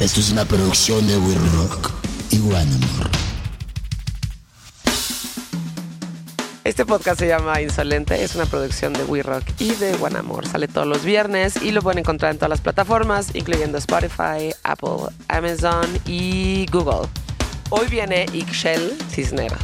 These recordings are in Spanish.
Esto es una producción de We Rock y Guanamor. Este podcast se llama Insolente, es una producción de We Rock y de Guanamor. Sale todos los viernes y lo pueden encontrar en todas las plataformas, incluyendo Spotify, Apple, Amazon y Google. Hoy viene Ixchel Cisneros.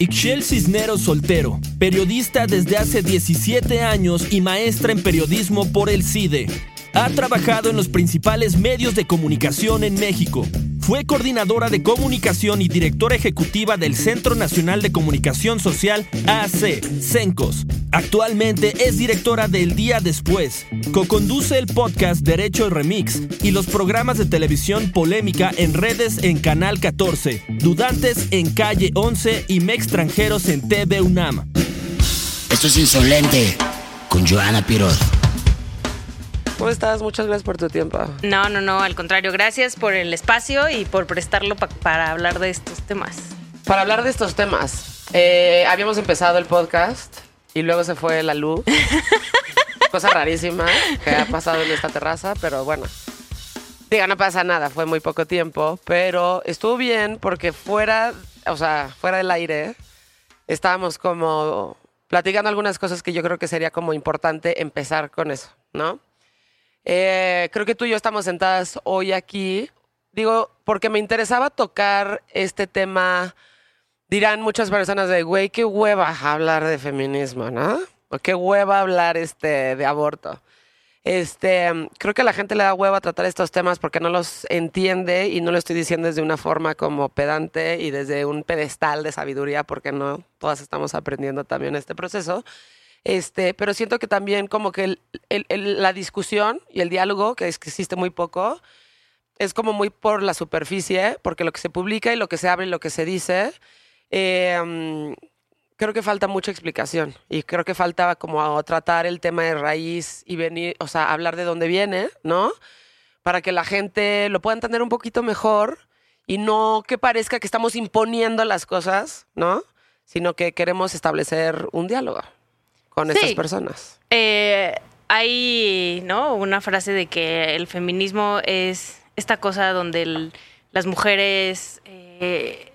Ixchel Cisneros Soltero, periodista desde hace 17 años y maestra en periodismo por el CIDE. Ha trabajado en los principales medios de comunicación en México. Fue coordinadora de comunicación y directora ejecutiva del Centro Nacional de Comunicación Social AC, CENCOS. Actualmente es directora del Día Después. Co-conduce el podcast Derecho Remix y los programas de televisión Polémica en redes en Canal 14, Dudantes en Calle 11 y Me Extranjeros en TV UNAM. Esto es Insolente con Joana Piroz. ¿Cómo estás? Muchas gracias por tu tiempo. No, no, no, al contrario, gracias por el espacio y por prestarlo pa- para hablar de estos temas. Para hablar de estos temas, eh, habíamos empezado el podcast y luego se fue la luz. Cosa rarísima que ha pasado en esta terraza, pero bueno. Diga, no pasa nada, fue muy poco tiempo, pero estuvo bien porque fuera, o sea, fuera del aire, estábamos como platicando algunas cosas que yo creo que sería como importante empezar con eso, ¿no? Eh, creo que tú y yo estamos sentadas hoy aquí, digo, porque me interesaba tocar este tema. Dirán muchas personas de, güey, qué hueva hablar de feminismo, ¿no? O qué hueva hablar este, de aborto. Este, creo que a la gente le da hueva tratar estos temas porque no los entiende y no lo estoy diciendo desde una forma como pedante y desde un pedestal de sabiduría porque no todas estamos aprendiendo también este proceso. Este, pero siento que también como que el- la discusión y el diálogo, que, es, que existe muy poco, es como muy por la superficie, porque lo que se publica y lo que se abre y lo que se dice, eh, creo que falta mucha explicación y creo que faltaba como tratar el tema de raíz y venir, o sea, hablar de dónde viene, ¿no? Para que la gente lo pueda entender un poquito mejor y no que parezca que estamos imponiendo las cosas, ¿no? Sino que queremos establecer un diálogo con estas Sí. personas. Eh, hay, ¿no? Una frase de que el feminismo es esta cosa donde el- las mujeres eh,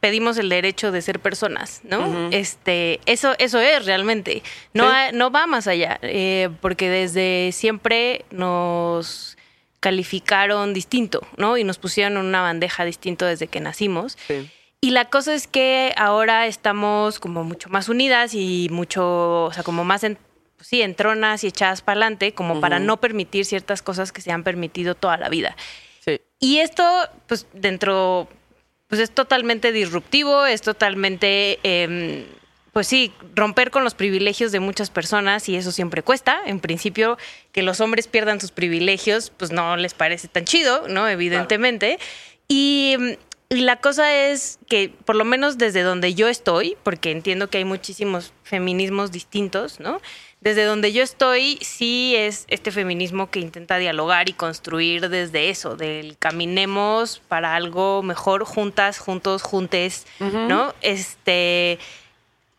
pedimos el derecho de ser personas, ¿no? Este, eso, eso es realmente. No, Sí. ha- no va más allá, eh, porque desde siempre nos calificaron distinto, ¿no? Y nos pusieron en una bandeja distinto desde que nacimos. Sí. Y la cosa es que ahora estamos como mucho más unidas y mucho, o sea, como más en, pues sí, entronas y echadas para adelante, como para no permitir ciertas cosas que se han permitido toda la vida. Sí. Y esto, pues dentro, pues es totalmente disruptivo, es totalmente, em, pues sí, romper con los privilegios de muchas personas y eso siempre cuesta. En principio, que los hombres pierdan sus privilegios, pues no les parece tan chido, ¿no? Evidentemente. Mm, y la cosa es que, por lo menos desde donde yo estoy, porque entiendo que hay muchísimos feminismos distintos, ¿no? Desde donde yo estoy, sí es este feminismo que intenta dialogar y construir desde eso, del caminemos para algo mejor juntas, juntos, juntes, ¿no? Este.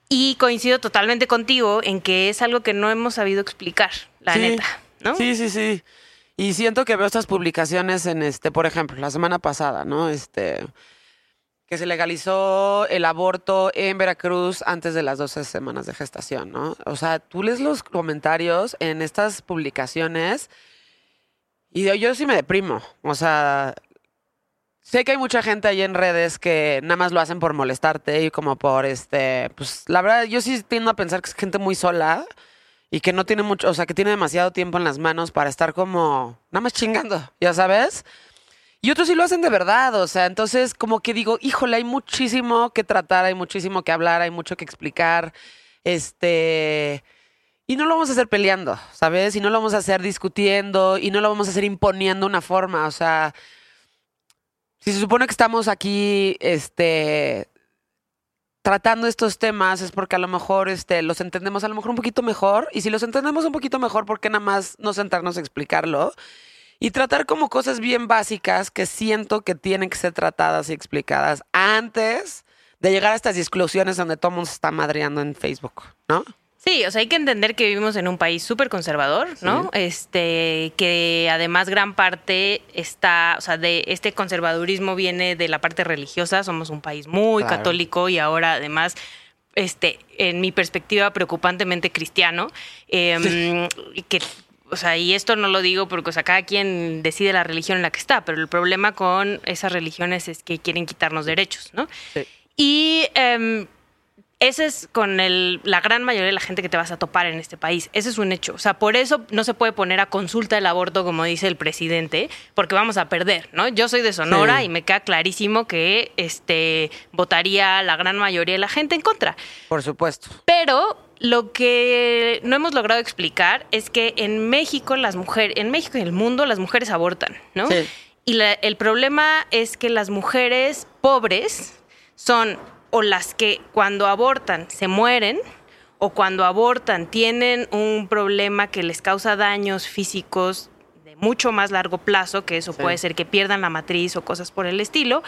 Y coincido totalmente contigo en que es algo que no hemos sabido explicar, la Sí. neta, ¿no? Sí, sí, sí. Y siento que veo estas publicaciones en este, por ejemplo, la semana pasada, ¿no? Este, que se legalizó el aborto en Veracruz antes de las 12 semanas de gestación, ¿no? O sea, tú lees los comentarios en estas publicaciones y yo, sí me deprimo. O sea, sé que hay mucha gente ahí en redes que nada más lo hacen por molestarte y como por este, pues la verdad yo sí tiendo a pensar que es gente muy sola y que no tiene mucho, o sea, que tiene demasiado tiempo en las manos para estar como nada más chingando, ya sabes. Y otros sí lo hacen de verdad, o sea, entonces como que digo, híjole, hay muchísimo que tratar, hay muchísimo que hablar, hay mucho que explicar, este, y no lo vamos a hacer peleando, ¿sabes? Y no lo vamos a hacer discutiendo, y no lo vamos a hacer imponiendo una forma, o sea, si se supone que estamos aquí, este, tratando estos temas es porque a lo mejor este, los entendemos a lo mejor un poquito mejor. Y si los entendemos un poquito mejor, ¿por qué nada más no sentarnos a explicarlo? Y tratar como cosas bien básicas que siento que tienen que ser tratadas y explicadas antes de llegar a estas discusiones donde todo el mundo se está madreando en Facebook, ¿no? Sí, o sea, hay que entender que vivimos en un país súper conservador, ¿no? Este, que además gran parte está, o sea, de este conservadurismo viene de la parte religiosa. Somos un país muy Claro. católico y ahora además, este, en mi perspectiva, preocupantemente cristiano. Em, y que, o sea, y esto no lo digo porque, o sea, cada quien decide la religión en la que está, pero el problema con esas religiones es que quieren quitarnos derechos, ¿no? Sí. Y em, ese es con el, la gran mayoría de la gente que te vas a topar en este país. Ese es un hecho. O sea, por eso no se puede poner a consulta el aborto, como dice el presidente, porque vamos a perder, ¿no? Yo soy de Sonora Sí. y me queda clarísimo que este, votaría la gran mayoría de la gente en contra. Por supuesto. Pero lo que no hemos logrado explicar es que en México las mujeres, en México y en el mundo las mujeres abortan, ¿no? Sí. Y la- el problema es que las mujeres pobres son o las que cuando abortan se mueren o cuando abortan tienen un problema que les causa daños físicos de mucho más largo plazo, que eso Sí. puede ser que pierdan la matriz o cosas por el estilo,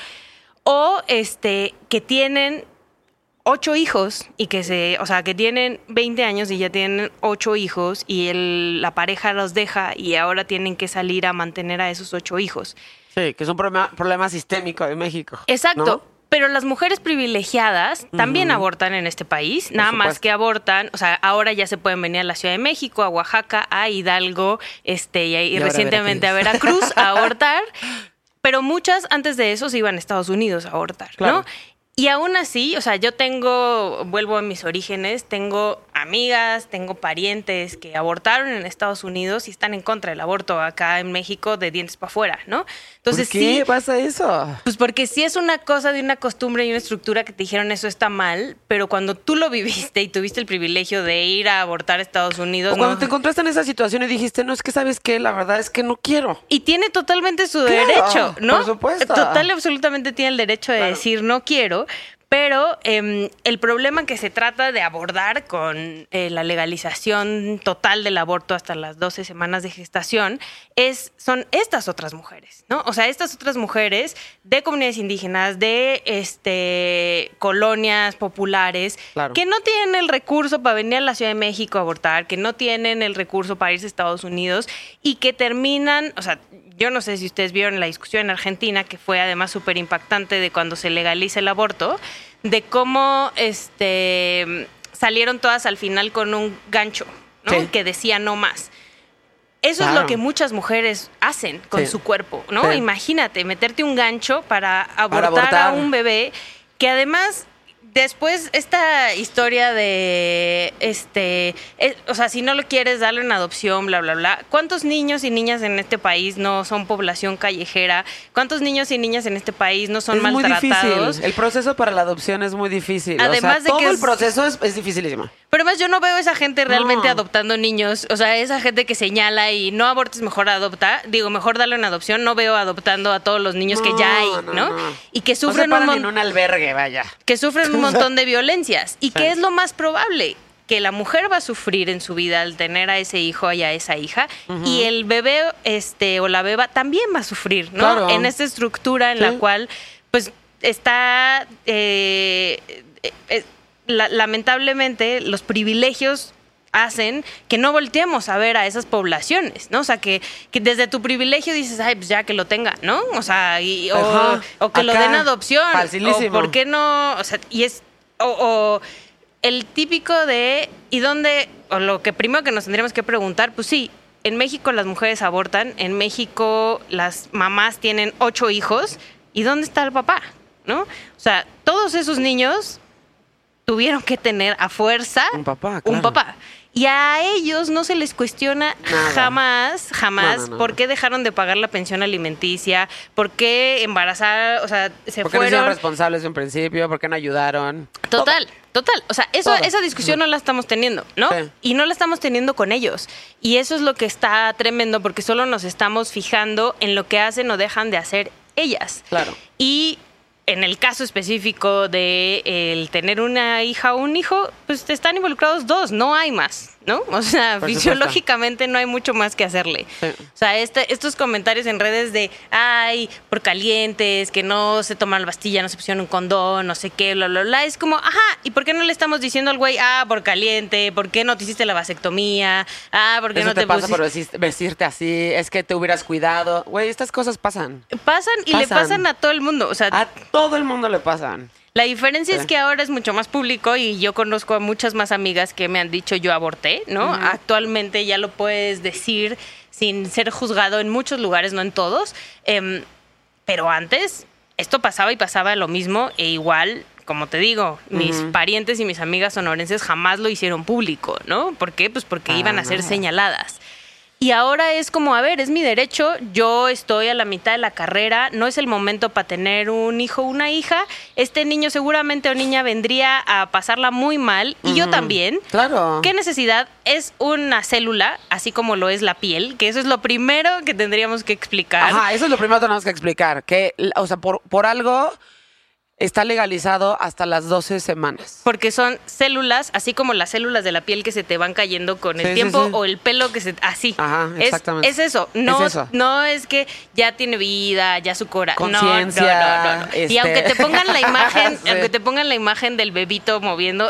o este que tienen ocho hijos y que se, o sea, que tienen 20 años y ya tienen ocho hijos y el- la pareja los deja y ahora tienen que salir a mantener a esos ocho hijos. Sí, que es un problema, problema sistémico de México. Exacto. ¿no? Pero las mujeres privilegiadas también abortan en este país, nada más que abortan, o sea, ahora ya se pueden venir a la Ciudad de México, a Oaxaca, a Hidalgo, este, y, y Y recientemente a Veracruz a abortar, pero muchas antes de eso se iban a Estados Unidos a abortar, Claro. ¿no? Y aún así, o sea, yo tengo, vuelvo a mis orígenes, tengo amigas, tengo parientes que abortaron en Estados Unidos y están en contra del aborto acá en México de dientes para afuera, ¿no? Entonces ¿Por qué sí, pasa eso? pues porque sí es una cosa de una costumbre y una estructura que te dijeron eso está mal, pero cuando tú lo viviste y tuviste el privilegio de ir a abortar a Estados Unidos, O cuando no- te encontraste en esa situación y dijiste, no, es que sabes qué, la verdad es que no quiero. y tiene totalmente su Claro, derecho, ¿no? por supuesto. Total y absolutamente tiene el derecho de Claro. decir no quiero. Pero em, el problema que se trata de abordar con eh, la legalización total del aborto hasta las 12 semanas de gestación es, son estas otras mujeres, ¿no? O sea, estas otras mujeres de comunidades indígenas, de este, colonias populares, Claro. que no tienen el recurso para venir a la Ciudad de México a abortar, que no tienen el recurso para irse a Estados Unidos y que terminan, o sea, yo no sé si ustedes vieron la discusión en Argentina, que fue además súper impactante de cuando se legaliza el aborto, de cómo este, salieron todas al final con un gancho, ¿no? Sí. Que decía no más. Eso es lo que muchas mujeres hacen con Sí. su cuerpo, ¿no? Sí. Imagínate, meterte un gancho para abortar, abortar. a un bebé que además después esta historia de este eh, o sea si no lo quieres darle en adopción bla bla bla cuántos niños y niñas en este país no son población callejera cuántos niños y niñas en este país no son es muy maltratados difícil. El proceso para la adopción es muy difícil. o Además sea, de todo que el es- proceso es, es dificilísimo. pero además yo no veo esa gente realmente No. adoptando niños, o sea, esa gente que señala y no abortes, mejor adopta, digo, mejor darle una adopción, no veo adoptando a todos los niños que ya hay, No. Y que se sufren un paran mon- en un albergue, vaya. que sufren un montón de violencias. ¿Y qué es lo más probable? Que la mujer va a sufrir en su vida al tener a ese hijo y a esa hija, y el bebé este, o la beba también va a sufrir, ¿no? Claro. En esta estructura en la cual, pues, está. eh, eh, eh, la- lamentablemente, los privilegios hacen que no volteemos a ver a esas poblaciones, ¿no? O sea, que, que desde tu privilegio dices, ay, pues ya que lo tenga, ¿no? O sea, y- o, o que lo den adopción. O facilísimo. por qué no, o sea, y es, o, o el típico de, ¿y dónde? O lo que primero que nos tendríamos que preguntar, pues sí, en México las mujeres abortan, en México las mamás tienen ocho hijos, ¿y dónde está el papá? ¿No? O sea, todos esos niños tuvieron que tener a fuerza Un papá, un claro. papá. Y a ellos no se les cuestiona Nada. jamás, jamás, No, no, no, por no. qué dejaron de pagar la pensión alimenticia, por qué embarazar, o sea, se ¿Por qué no hicieron fueron. responsables en principio? ¿Por qué no ayudaron? Total, total. O sea, eso, Todo. esa discusión no la estamos teniendo, ¿no? Sí. Y no la estamos teniendo con ellos. Y eso es lo que está tremendo porque solo nos estamos fijando en lo que hacen o dejan de hacer ellas. Claro. Y en el caso específico de el tener una hija o un hijo, pues están involucrados dos, no hay más. ¿No? O sea, Por fisiológicamente no hay mucho más que hacerle. Sí. O sea, este- estos comentarios en redes de, ay, por calientes, que no se toman la pastilla, no se pusieron un condón, no sé qué, bla, bla, bla, es como, ajá, ¿y por qué no le estamos diciendo al güey, ah, por caliente, por qué no te hiciste la vasectomía, ah, por qué Eso no te, te, pasa pusiste... por vestir- vestirte así, es que te hubieras cuidado. Güey, estas cosas pasan. Pasan y le Pasan. pasan a todo el mundo. O sea, A todo el mundo le pasan. La diferencia es que ahora es mucho más público y yo conozco a muchas más amigas que me han dicho yo aborté, ¿no? Actualmente ya lo puedes decir sin ser juzgado en muchos lugares, no en todos. Em, pero antes esto pasaba y pasaba lo mismo e igual, como te digo, mis parientes y mis amigas sonorenses jamás lo hicieron público, ¿no? ¿Por qué? Pues porque iban a ser nada. señaladas. Y ahora es como, a ver, es mi derecho, yo estoy a la mitad de la carrera, no es el momento para tener un hijo o una hija, este niño seguramente o niña vendría a pasarla muy mal, y yo también. Claro. ¿Qué necesidad? Es una célula, así como lo es la piel, que eso es lo primero que tendríamos que explicar. Ajá, eso es lo primero que tenemos que explicar. Que, o sea, por, por algo está legalizado hasta las 12 semanas. Porque son células, así como las células de la piel que se te van cayendo con el Sí, tiempo sí. o el pelo que se... Así. Ajá, exactamente. Es, eso. No, Es eso. no es que ya tiene vida, ya su corazón. No, no, no, no. Y este- aunque te pongan la imagen, aunque te pongan la imagen del bebito moviendo...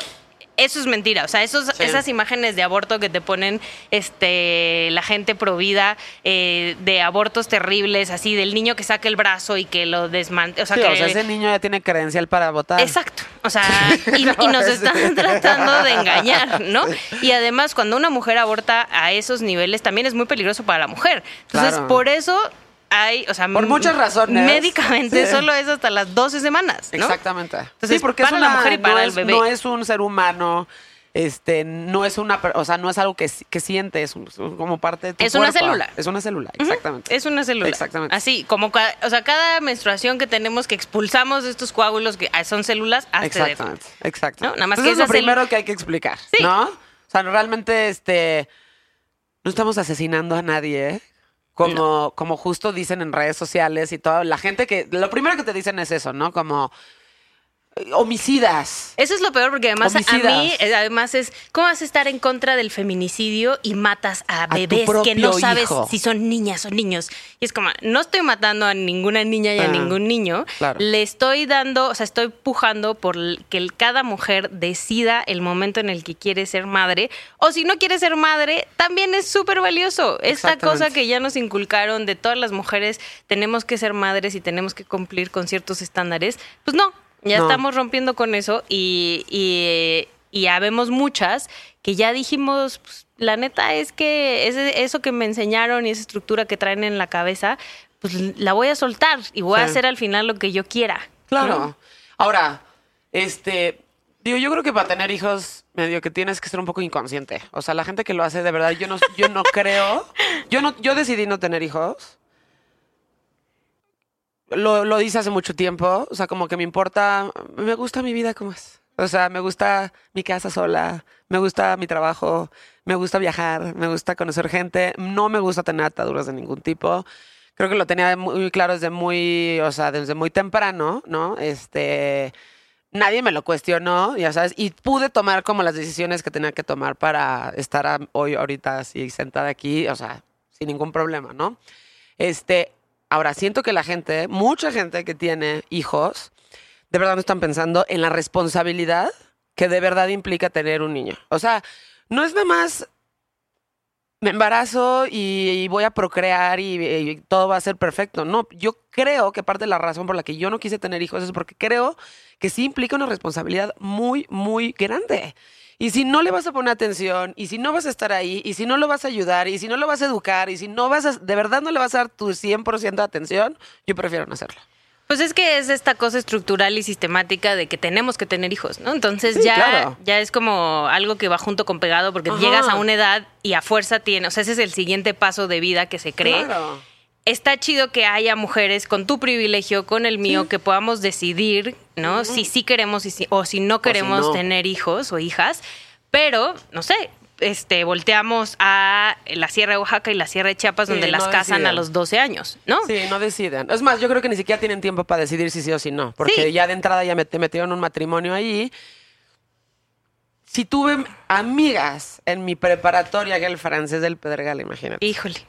Eso es mentira, o sea, esos, Sí. esas imágenes de aborto que te ponen este, la gente provida eh, de abortos terribles, así del niño que saca el brazo y que lo desmante, o sea, sí, que o sea, ese niño ya tiene credencial para votar. Exacto. O sea, y, No, y nos es- están tratando de engañar, ¿no? Y además, cuando una mujer aborta a esos niveles, también es muy peligroso para la mujer. Entonces, Claro. por eso hay, o sea, Por muchas razones. Médicamente Sí. solo es hasta las 12 semanas, ¿no? Exactamente. Entonces, sí, porque es para la una, mujer y para no, el es, bebé. no es un ser humano, este, no es una, o sea, no es algo que, que siente, es un- es un- como parte de tu Es una célula. Es una célula, exactamente. Es una célula. Exactamente. Así, como, o sea, cada menstruación que tenemos que expulsamos de estos coágulos que ah, son células, de- Exactamente, exacto. ¿No? Nada más Entonces que es lo primero que hay que explicar, Sí. ¿no? O sea, realmente, este, no estamos asesinando a nadie, ¿eh? Como, como justo dicen en redes sociales y todo. La gente que, lo primero que te dicen es eso, ¿no? Como homicidas. Eso es lo peor porque además a mí, eh, además es, ¿cómo vas a estar en contra del feminicidio y matas a bebés que no sabes hijo. si son niñas o niños? Y es como, no estoy matando a ninguna niña y a Ah, ningún niño, claro. le estoy dando, o sea, estoy pujando por que cada mujer decida el momento en el que quiere ser madre, o si no quiere ser madre, también es súper valioso. Esta cosa que ya nos inculcaron de todas las mujeres, tenemos que ser madres y tenemos que cumplir con ciertos estándares, pues no, ya No. estamos rompiendo con eso y, y, y habemos muchas que ya dijimos, pues, la neta es que ese- eso que me enseñaron y esa estructura que traen en la cabeza, pues la voy a soltar y voy a hacer al final lo que yo quiera. Claro. ¿no? Ahora, este, digo, yo creo que para tener hijos, medio que tienes que ser un poco inconsciente. O sea, la gente que lo hace de verdad, yo no, yo no creo. Yo no, yo decidí no tener hijos. Lo, lo hace mucho tiempo. O sea, como que me importa, me gusta mi vida como es. O sea, me gusta mi casa sola, me gusta mi trabajo, me gusta viajar, me gusta conocer gente. No me gusta tener ataduras de ningún tipo creo que lo tenía muy claro desde muy, o sea, desde muy temprano, ¿no? Este, nadie me lo cuestionó, ya sabes, y pude tomar como las decisiones que tenía que tomar para estar hoy, ahorita así sentada aquí, o sea, sin ningún problema, ¿no? Este, ahora siento que la gente, mucha gente que tiene hijos, de verdad no están pensando en la responsabilidad que de verdad implica tener un niño. O sea, no es nada más me embarazo y, voy a procrear y, y todo va a ser perfecto. No, yo creo que parte de la razón por la que yo no quise tener hijos es porque creo que sí implica una responsabilidad muy, muy grande. Y si no le vas a poner atención, y si no vas a estar ahí, y si no lo vas a ayudar, y si no lo vas a educar, y si no vas a, de verdad no le vas a dar tu 100% de atención, yo prefiero no hacerlo. Pues es que es esta cosa estructural y sistemática de que tenemos que tener hijos, ¿no? Entonces Sí, ya, claro. ya es como algo que va junto con pegado porque Ajá. llegas a una edad y a fuerza tienes, o sea, ese es el siguiente paso de vida que se cree. Claro. Está chido que haya mujeres con tu privilegio, con el mío, que podamos decidir, ¿no? Si sí queremos y si- o si no queremos no. tener hijos o hijas, pero, no sé, este, volteamos a la Sierra de Oaxaca y la Sierra de Chiapas, Sí, donde las casan a los 12 años, ¿no? Sí, no deciden. Es más, yo creo que ni siquiera tienen tiempo para decidir si sí o si no. Porque ya de entrada ya me- te metieron un matrimonio ahí. si tuve amigas en mi preparatoria, que el francés del Pedregal, imagínate. Híjole.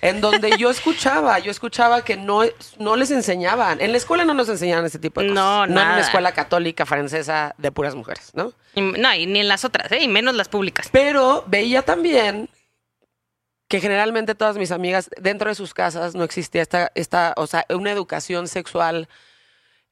En donde yo escuchaba, yo escuchaba que no, no les enseñaban. En la escuela no nos enseñaban ese tipo de cosas. No, No en nada. la escuela católica francesa de puras mujeres, ¿no? Y- No, y ni en las otras, ¿eh? y menos las públicas. Pero veía también que generalmente todas mis amigas, dentro de sus casas no existía esta, esta, o sea, una educación sexual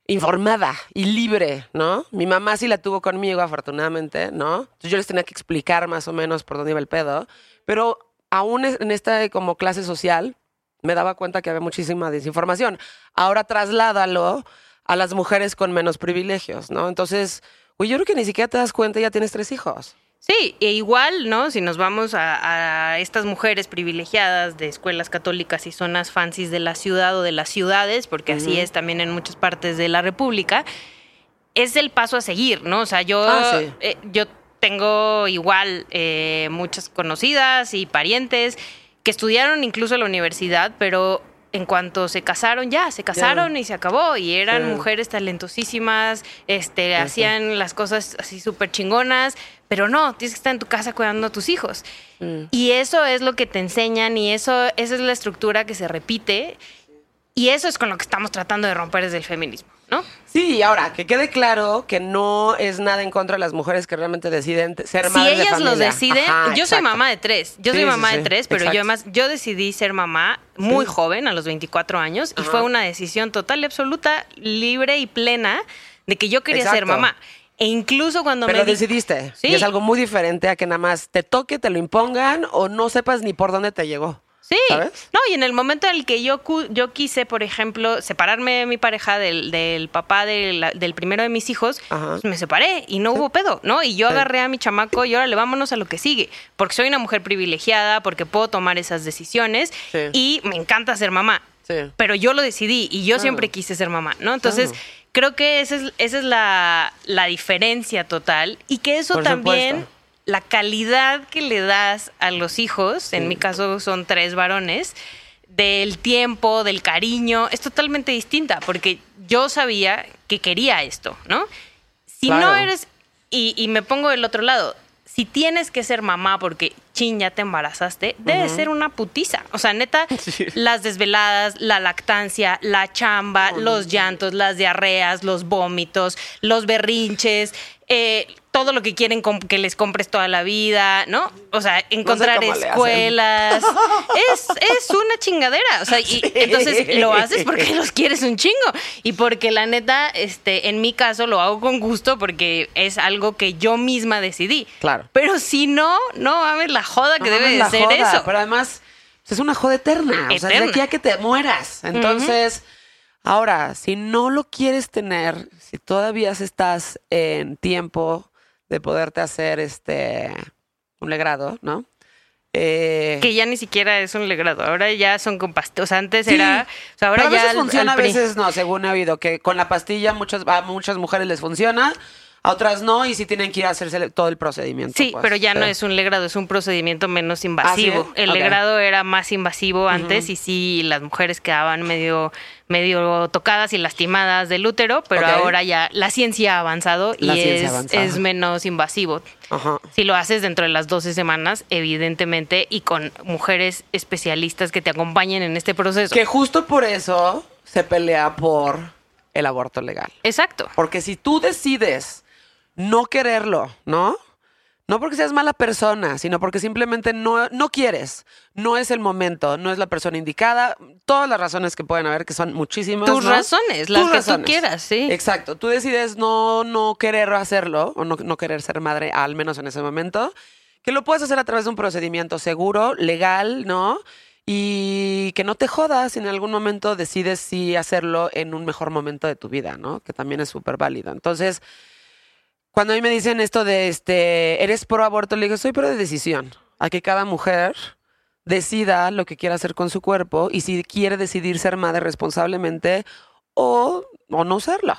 informada y libre, ¿no? Mi mamá sí la tuvo conmigo, afortunadamente, ¿no? Entonces yo les tenía que explicar más o menos por dónde iba el pedo, pero aún en esta como clase social me daba cuenta que había muchísima desinformación. Ahora trasládalo a las mujeres con menos privilegios, ¿no? Entonces, güey, yo creo que ni siquiera te das cuenta ya tienes tres hijos. Sí, e igual, ¿no? Si nos vamos a, a estas mujeres privilegiadas de escuelas católicas y zonas fancies de la ciudad o de las ciudades, porque así es también en muchas partes de la República, es el paso a seguir, ¿no? O sea, yo, Ah, sí. eh, yo tengo igual eh, muchas conocidas y parientes que estudiaron incluso en la universidad, pero en cuanto se casaron, ya, se casaron y se acabó. Y eran mujeres talentosísimas, este, hacían las cosas así súper chingonas, pero no, tienes que estar en tu casa cuidando a tus hijos. Mm. Y eso es lo que te enseñan y eso, esa es la estructura que se repite. Y eso es con lo que estamos tratando de romper desde el feminismo, ¿no? Sí, y ahora, que quede claro que no es nada en contra de las mujeres que realmente deciden ser Si madres de ellas lo deciden, Ajá, yo soy mamá de tres, yo Sí, soy mamá sí, de tres, pero exacto. yo además, yo decidí ser mamá muy joven, a los 24 años, y fue una decisión total y absoluta, libre y plena de que yo quería ser mamá. E incluso cuando Pero me di- decidiste. Sí. Y es algo muy diferente a que nada más te toque, te lo impongan o no sepas ni por dónde te llegó. Sí, ¿Sabes? no, y en el momento en el que yo, cu- yo quise, por ejemplo, separarme de mi pareja, del, del papá de la- del primero de mis hijos, pues me separé y no hubo pedo, ¿no? Y yo Sí. agarré a mi chamaco y órale, vámonos a lo que sigue, porque soy una mujer privilegiada, porque puedo tomar esas decisiones Sí. y me encanta ser mamá. Pero yo lo decidí y yo Claro. siempre quise ser mamá, ¿no? Entonces, Claro. creo que esa es, esa es la, la diferencia total y que eso Por también supuesto. La calidad que le das a los hijos, en mi caso son tres varones, del tiempo, del cariño, es totalmente distinta, porque yo sabía que quería esto, ¿no? Si no eres, y, y me pongo del otro lado, si tienes que ser mamá porque chin, ya te embarazaste, debe ser una putiza. O sea, neta, Sí. las desveladas, la lactancia, la chamba, los llantos, las diarreas, los vómitos, los berrinches, eh, todo lo que quieren que les compres toda la vida, ¿no? O sea, encontrar escuelas. es, es una chingadera. O sea, y entonces lo haces porque los quieres un chingo. Y porque la neta, este, en mi caso lo hago con gusto porque es algo que yo misma decidí. Claro. Pero si no, no mames la joda que No debe de ser joda, eso. Pero además, pues, es una joda eterna. O sea, es de Eterna. aquí a que te mueras. Entonces, ahora, si no lo quieres tener, todavía estás en tiempo de poderte hacer este un legrado, ¿no? Eh, Que ya ni siquiera es un legrado. Ahora ya son con pastillas. O sea, antes Sí, era. O sea, ahora pero a ya veces al- funciona, al a veces no, según he oído, que con la pastilla muchas, a muchas mujeres les funciona, a otras no, y sí tienen que ir a hacerse todo el procedimiento. Sí, pues. pero ya no es un legrado, es un procedimiento menos invasivo. ¿Ah, sí? El legrado era más invasivo antes y sí, las mujeres quedaban medio, medio tocadas y lastimadas del útero, pero ahora ya la ciencia ha avanzado y La es menos invasivo. Ajá. Si lo haces dentro de las 12 semanas, evidentemente, y con mujeres especialistas que te acompañen en este proceso. Que justo por eso se pelea por el aborto legal. Exacto. Porque si tú decides no quererlo, ¿no? No porque seas mala persona, sino porque simplemente no, no quieres, no es el momento, no es la persona indicada, todas las razones que pueden haber, que son muchísimas. Tus ¿no? razones, las Tus que razones. tú quieras, sí. Exacto, tú decides no, no querer hacerlo o no, no querer ser madre, al menos en ese momento, que lo puedes hacer a través de un procedimiento seguro, legal, ¿no? Y que no te jodas si en algún momento decides sí hacerlo en un mejor momento de tu vida, ¿no? Que también es súper válido. Entonces, cuando a mí me dicen esto de, este, ¿eres pro aborto? Le digo, soy pro de decisión. A que cada mujer decida lo que quiera hacer con su cuerpo y si quiere decidir ser madre responsablemente o, o no serlo.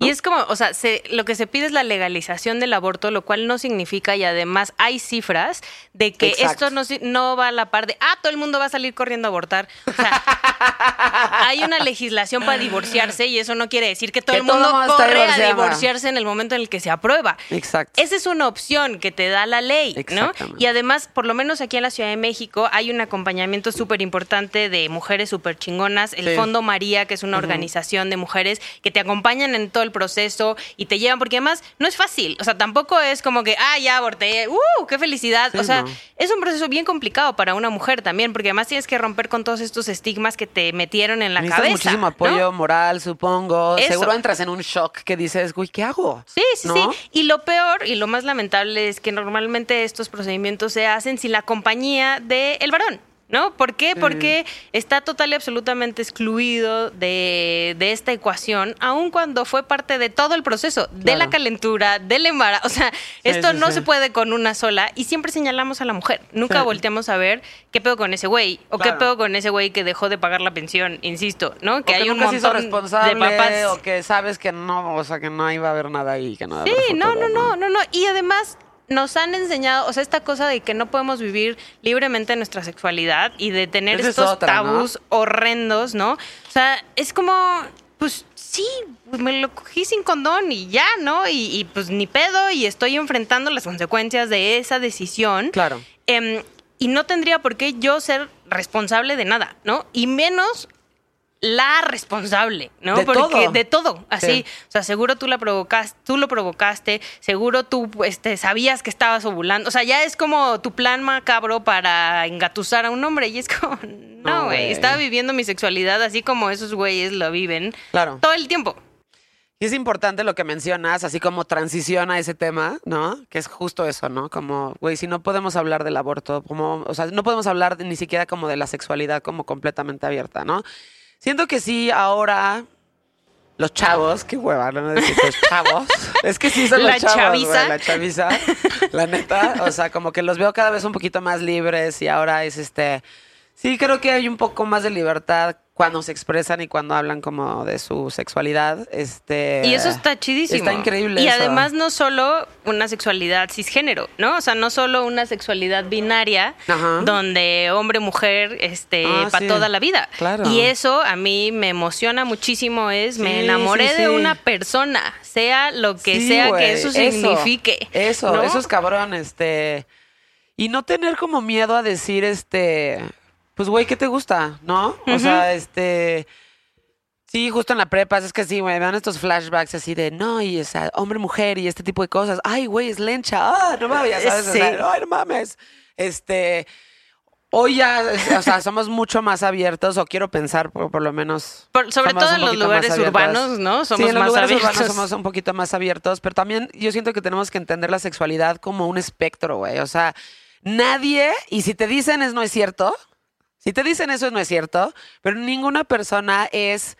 Y es como, o sea, se, lo que se pide es la legalización del aborto, lo cual no significa, y además hay cifras de que Exacto. esto no, no va a la par de, ah, todo el mundo va a salir corriendo a abortar. O sea, hay una legislación para divorciarse y eso no quiere decir que todo Que el todo mundo está corre a divorciarse en el momento en el que se aprueba. Exacto. Esa es una opción que te da la ley, ¿no? Y además, por lo menos aquí en la Ciudad de México, hay un acompañamiento súper importante de mujeres súper chingonas. El Sí. Fondo María, que es una organización de mujeres que te acompañan en todo el proceso y te llevan, porque además no es fácil. O sea, tampoco es como que, ah, ya aborté, ¡uh! ¡Qué felicidad! Sí, o sea, no. es un proceso bien complicado para una mujer también, porque además tienes que romper con todos estos estigmas que te metieron en la Necesitas cabeza. muchísimo ¿no? apoyo moral, supongo. Eso. Seguro entras en un shock que dices, güey, ¿qué hago? Sí, sí, ¿No? sí. Y lo peor y lo más lamentable es que normalmente estos procedimientos se hacen sin la compañía del varón. ¿No? ¿Por qué? Porque está total y absolutamente excluido de, de esta ecuación, aun cuando fue parte de todo el proceso, de la calentura, del embarazo. O sea, esto sí, no sí. se puede con una sola y siempre señalamos a la mujer. Nunca volteamos a ver qué pedo con ese güey o Claro. qué pedo con ese güey que dejó de pagar la pensión, insisto, ¿no? Que Que hay un se hizo montón responsable de papás o que sabes que no, o sea, que no iba a haber nada ahí, que no Sí, no, no, no, no, no. Y además nos han enseñado, o sea, esta cosa de que no podemos vivir libremente nuestra sexualidad y de tener Esa es estos tabús horrendos, ¿no? O sea, es como, pues sí, pues, me lo cogí sin condón y ya, ¿no? Y, y, pues ni pedo y estoy enfrentando las consecuencias de esa decisión. Claro. Em, y no tendría por qué yo ser responsable de nada, ¿no? Y menos la responsable, ¿no? De Porque todo. de todo, así, Sí. o sea, seguro tú la provocaste, tú lo provocaste, seguro tú este, sabías que estabas ovulando, o sea, ya es como tu plan macabro para engatusar a un hombre y es como, No, güey, estaba viviendo mi sexualidad así como esos güeyes lo viven Claro. todo el tiempo. Y es importante lo que mencionas, así como transiciona ese tema, ¿no? Que es justo eso, ¿no? Como, güey, si no podemos hablar del aborto, como, o sea, no podemos hablar ni siquiera como de la sexualidad como completamente abierta, ¿no? Siento que sí, ahora los chavos, qué hueva, no decir los chavos. Es que sí son La los chavos, güey, chaviza. la chaviza, la neta. O sea, como que los veo cada vez un poquito más libres y ahora es este. Sí, creo que hay un poco más de libertad cuando se expresan y cuando hablan como de su sexualidad. Este. Y eso está chidísimo. Está increíble. Y eso. además no solo una sexualidad cisgénero, ¿no? O sea, no solo una sexualidad binaria Ajá. donde hombre-mujer este, Ah, para sí. toda la vida. Claro. Y eso a mí me emociona muchísimo, es me enamoré sí, de una persona, sea lo que sea que eso signifique. Eso, ¿no? eso es cabrón, este. Y no tener como miedo a decir, este. Pues, güey, ¿qué te gusta? ¿No? O sea, este. Sí, justo en la prepa, es que sí, güey, me dan estos flashbacks así de, no, y esa hombre-mujer y este tipo de cosas. Ay, güey, es lencha. Ah, no mames, ya sabes. o Sí. sea, Ay, no mames. Este. Hoy ya, o sea, somos mucho más abiertos, o quiero pensar, por, por lo menos. Por- sobre todo en los lugares urbanos, ¿no? Somos sí, en los más lugares abiertos. urbanos somos un poquito más abiertos, pero también yo siento que tenemos que entender la sexualidad como un espectro, güey. O sea, nadie, y si te dicen es no es cierto, si te dicen eso no es cierto, pero ninguna persona es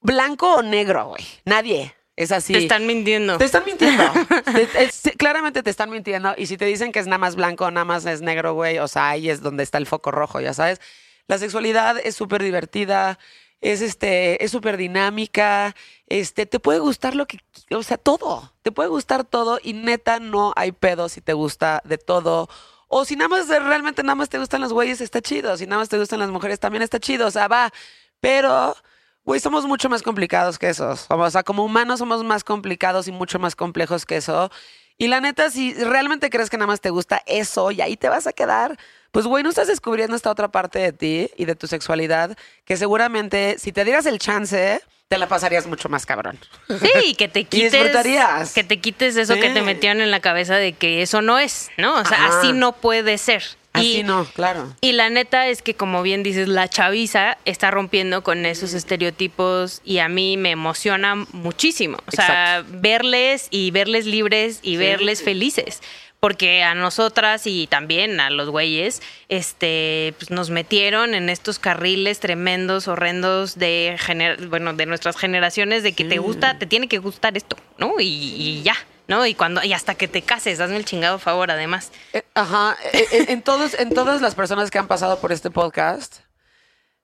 blanco o negro, güey. Nadie es así. Te están mintiendo. Te están mintiendo. Te- es- sí, claramente te están mintiendo. Y si te dicen que es nada más blanco nada más es negro, güey, o sea, ahí es donde está el foco rojo, ya sabes. La sexualidad es súper divertida, es este, es súper dinámica, este, te puede gustar lo que, o sea, todo. Te puede gustar todo y neta no hay pedo si te gusta de todo. O si nada más realmente nada más te gustan los güeyes, está chido. Si nada más te gustan las mujeres, también está chido. O sea, va. Pero Güey, somos mucho más complicados que esos. O sea, como humanos somos más complicados y mucho más complejos que eso. Y la neta, si realmente crees que nada más te gusta eso y ahí te vas a quedar, pues güey, no estás descubriendo esta otra parte de ti y de tu sexualidad que seguramente si te dieras el chance, te la pasarías mucho más cabrón. Sí, que te quites. disfrutarías. Que te quites eso que te metieron en la cabeza de que eso no es, ¿no? O sea, Ajá. así no puede ser. Así y, no, claro. y la neta es que, como bien dices, la chaviza está rompiendo con esos estereotipos y a mí me emociona muchísimo. O sea, verles y verles libres y Sí. verles felices. Porque a nosotras y también a los güeyes, este, pues nos metieron en estos carriles tremendos, horrendos de gener- bueno, de nuestras generaciones, de que te gusta, te tiene que gustar esto, ¿no? Y, y ya, ¿no? Y cuando, y hasta que te cases, hazme el chingado favor, además. Eh, Ajá, eh, eh, en, todos, en todas las personas que han pasado por este podcast,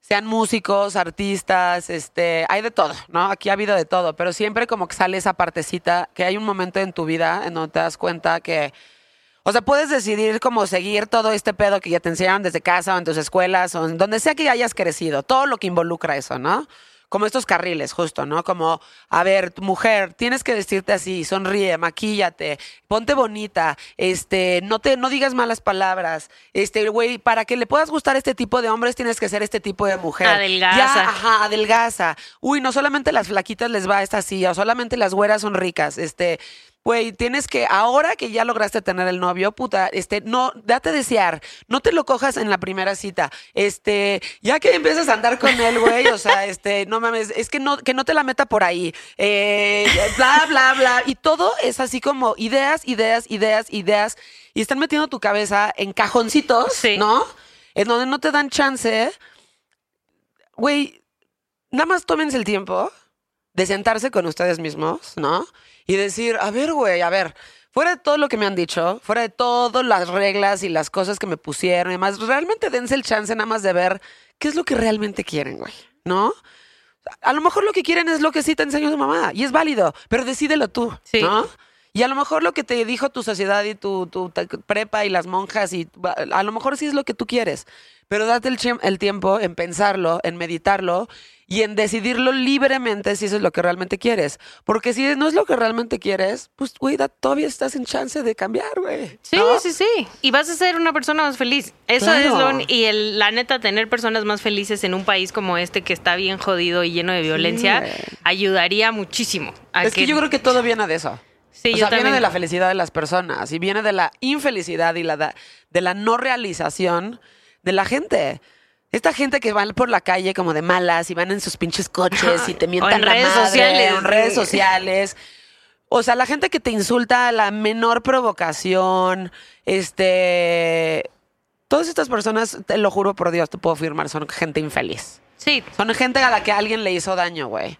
sean músicos, artistas, este, hay de todo, ¿no? Aquí ha habido de todo, pero siempre como que sale esa partecita, que hay un momento en tu vida en donde te das cuenta que, o sea, puedes decidir como seguir todo este pedo que ya te enseñaron desde casa o en tus escuelas o en donde sea que hayas crecido, todo lo que involucra eso, ¿no? Como estos carriles, justo, ¿no? Como, a ver, mujer, tienes que vestirte así, sonríe, maquíllate, ponte bonita, este, no te, no digas malas palabras, este, güey, para que le puedas gustar a este tipo de hombres tienes que ser este tipo de mujer. Adelgaza. Ya, ajá, adelgaza. Uy, no solamente las flaquitas les va esta silla, o solamente las güeras son ricas, este, Güey, tienes que, ahora que ya lograste tener el novio, puta, este, no, date desear, no te lo cojas en la primera cita. Este, ya que empiezas a andar con él, güey, o sea, este, no mames, es que no, que no te la meta por ahí. Eh, bla, bla, bla. Y todo es así como ideas, ideas, ideas, ideas. Y están metiendo tu cabeza en cajoncitos, Sí. ¿no? En donde no te dan chance. Güey, nada más tómense el tiempo de sentarse con ustedes mismos, ¿no? Y decir, a ver, güey, a ver, fuera de todo lo que me han dicho, fuera de todas las reglas y las cosas que me pusieron y demás, realmente dense el chance nada más de ver qué es lo que realmente quieren, güey, ¿no? A lo mejor lo que quieren es lo que sí te enseñó tu mamá y es válido, pero decídelo tú, Sí. ¿no? Y a lo mejor lo que te dijo tu sociedad y tu, tu prepa y las monjas, y a lo mejor sí es lo que tú quieres, pero date el tiempo en pensarlo, en meditarlo y en decidirlo libremente si eso es lo que realmente quieres. Porque si no es lo que realmente quieres, pues, güey, da- todavía estás en chance de cambiar, güey. Sí, ¿no? sí, sí. Y vas a ser una persona más feliz. Eso Claro. es lo... Y el- la neta, tener personas más felices en un país como este que está bien jodido y lleno de violencia, güey. ayudaría muchísimo. a Es que yo creo que todo viene de eso. Sí, o sea, viene de la felicidad de las personas y viene de la infelicidad y la de la no realización de la gente. Esta gente que van por la calle como de malas y van en sus pinches coches y te O mientan en la redes madre, sociales. o en redes sociales. O sea, la gente que te insulta a la menor provocación, este... Todas estas personas, te lo juro por Dios, te puedo afirmar, son gente infeliz. Sí, Son gente a la que alguien le hizo daño, güey.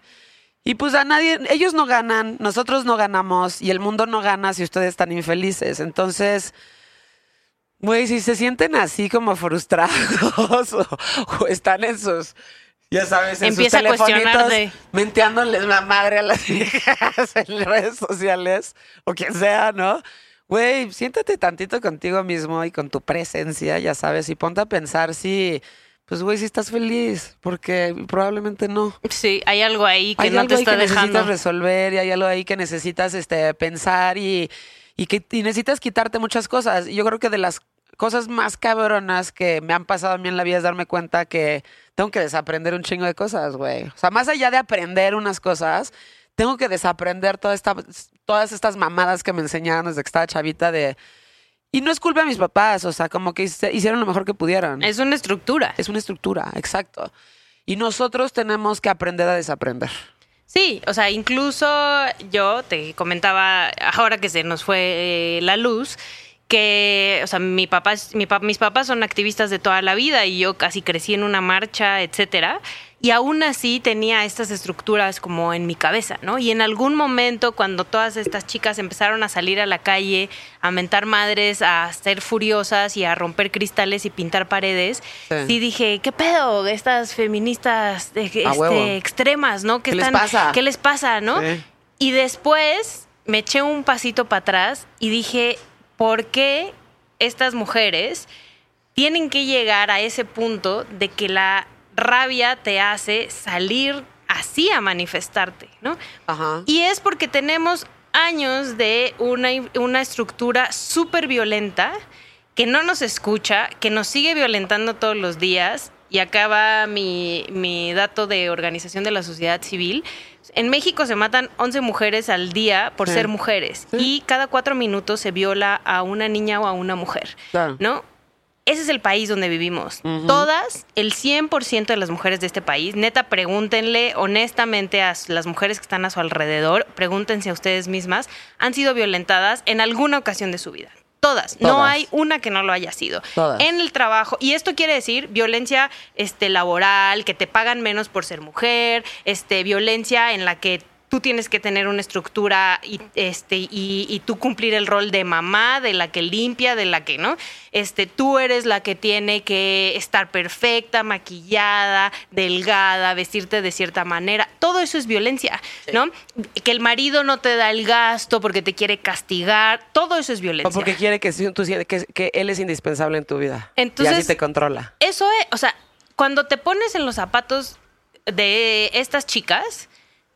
Y pues a nadie, ellos no ganan, nosotros no ganamos y el mundo no gana si ustedes están infelices. Entonces, güey, si se sienten así como frustrados o, o están en sus, ya sabes, en Empieza sus telefonitos cuestionarte. menteándoles la madre a las viejas en redes sociales o quien sea, ¿no? Güey, siéntate tantito contigo mismo y con tu presencia, ya sabes, y ponte a pensar si, pues, güey, si estás feliz, porque probablemente no. sí, hay algo ahí que Hay no algo te ahí está que necesitas dejando. resolver y hay algo ahí que necesitas este, pensar y, y que y necesitas quitarte muchas cosas. Y Yo creo que de las cosas más cabronas que me han pasado a mí en la vida es darme cuenta que tengo que desaprender un chingo de cosas, güey. O sea, más allá de aprender unas cosas, tengo que desaprender toda esta, todas estas mamadas que me enseñaron desde que estaba chavita de... Y no es culpa de mis papás, o sea, como que hicieron lo mejor que pudieron. Es una estructura. Es una estructura, exacto. Y nosotros tenemos que aprender a desaprender. Sí, o sea, incluso yo te comentaba ahora que se nos fue eh, la luz que, o sea, mi papá, mi pa- mis papás son activistas de toda la vida y yo casi crecí en una marcha, etcétera. Y aún así tenía estas estructuras como en mi cabeza, ¿no? Y en algún momento, cuando todas estas chicas empezaron a salir a la calle, a mentar madres, a ser furiosas y a romper cristales y pintar paredes, Sí. sí, dije, ¿qué pedo? Estas feministas de- A huevo. este, extremas, ¿no? ¿Qué les pasa? ¿Qué les pasa, no? Sí. Y después me eché un pasito para atrás y dije, ¿por qué estas mujeres tienen que llegar a ese punto de que la rabia te hace salir así a manifestarte, ¿no? Ajá. Y es porque tenemos años de una, una estructura súper violenta que no nos escucha, que nos sigue violentando todos los días. Y acá va mi, mi dato de organización de la sociedad civil. En México se matan 11 mujeres al día por Sí. ser mujeres. Sí. Y cada cuatro minutos se viola a una niña o a una mujer. Claro. ¿No? Ese es el país donde vivimos. Todas, el 100% de las mujeres de este país, neta, pregúntenle honestamente a las mujeres que están a su alrededor, pregúntense a ustedes mismas, han sido violentadas en alguna ocasión de su vida. Todas. No hay una que no lo haya sido. Todas. En el trabajo. Y esto quiere decir violencia este, laboral, que te pagan menos por ser mujer, este, violencia en la que tú tienes que tener una estructura y, este, y, y tú cumplir el rol de mamá, de la que limpia, de la que, ¿no? Este, tú eres la que tiene que estar perfecta, maquillada, delgada, vestirte de cierta manera. Todo eso es violencia, ¿no? Que el marido no te da el gasto porque te quiere castigar. Todo eso es violencia. O porque quiere que, tú, que, que él es indispensable en tu vida. Entonces, y así te controla. Eso es, o sea, cuando te pones en los zapatos de estas chicas,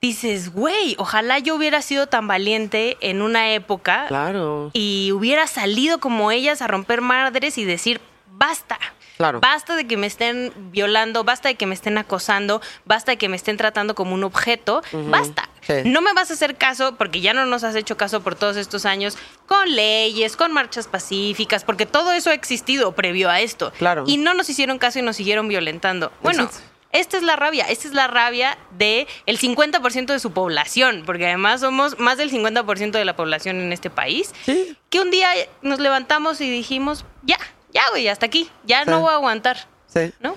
dices, güey, ojalá yo hubiera sido tan valiente en una época Claro. y hubiera salido como ellas a romper madres y decir, basta. Claro. Basta de que me estén violando, basta de que me estén acosando, basta de que me estén tratando como un objeto, basta. Sí. No me vas a hacer caso porque ya no nos has hecho caso por todos estos años con leyes, con marchas pacíficas, porque todo eso ha existido previo a esto. Claro. Y no nos hicieron caso y nos siguieron violentando. Bueno, Exacto. Esta es la rabia, esta es la rabia de el 50% de su población, porque además somos más del 50% de la población en este país, Sí. que un día nos levantamos y dijimos, ya, ya, güey, hasta aquí, ya Sí. no voy a aguantar, Sí. ¿no?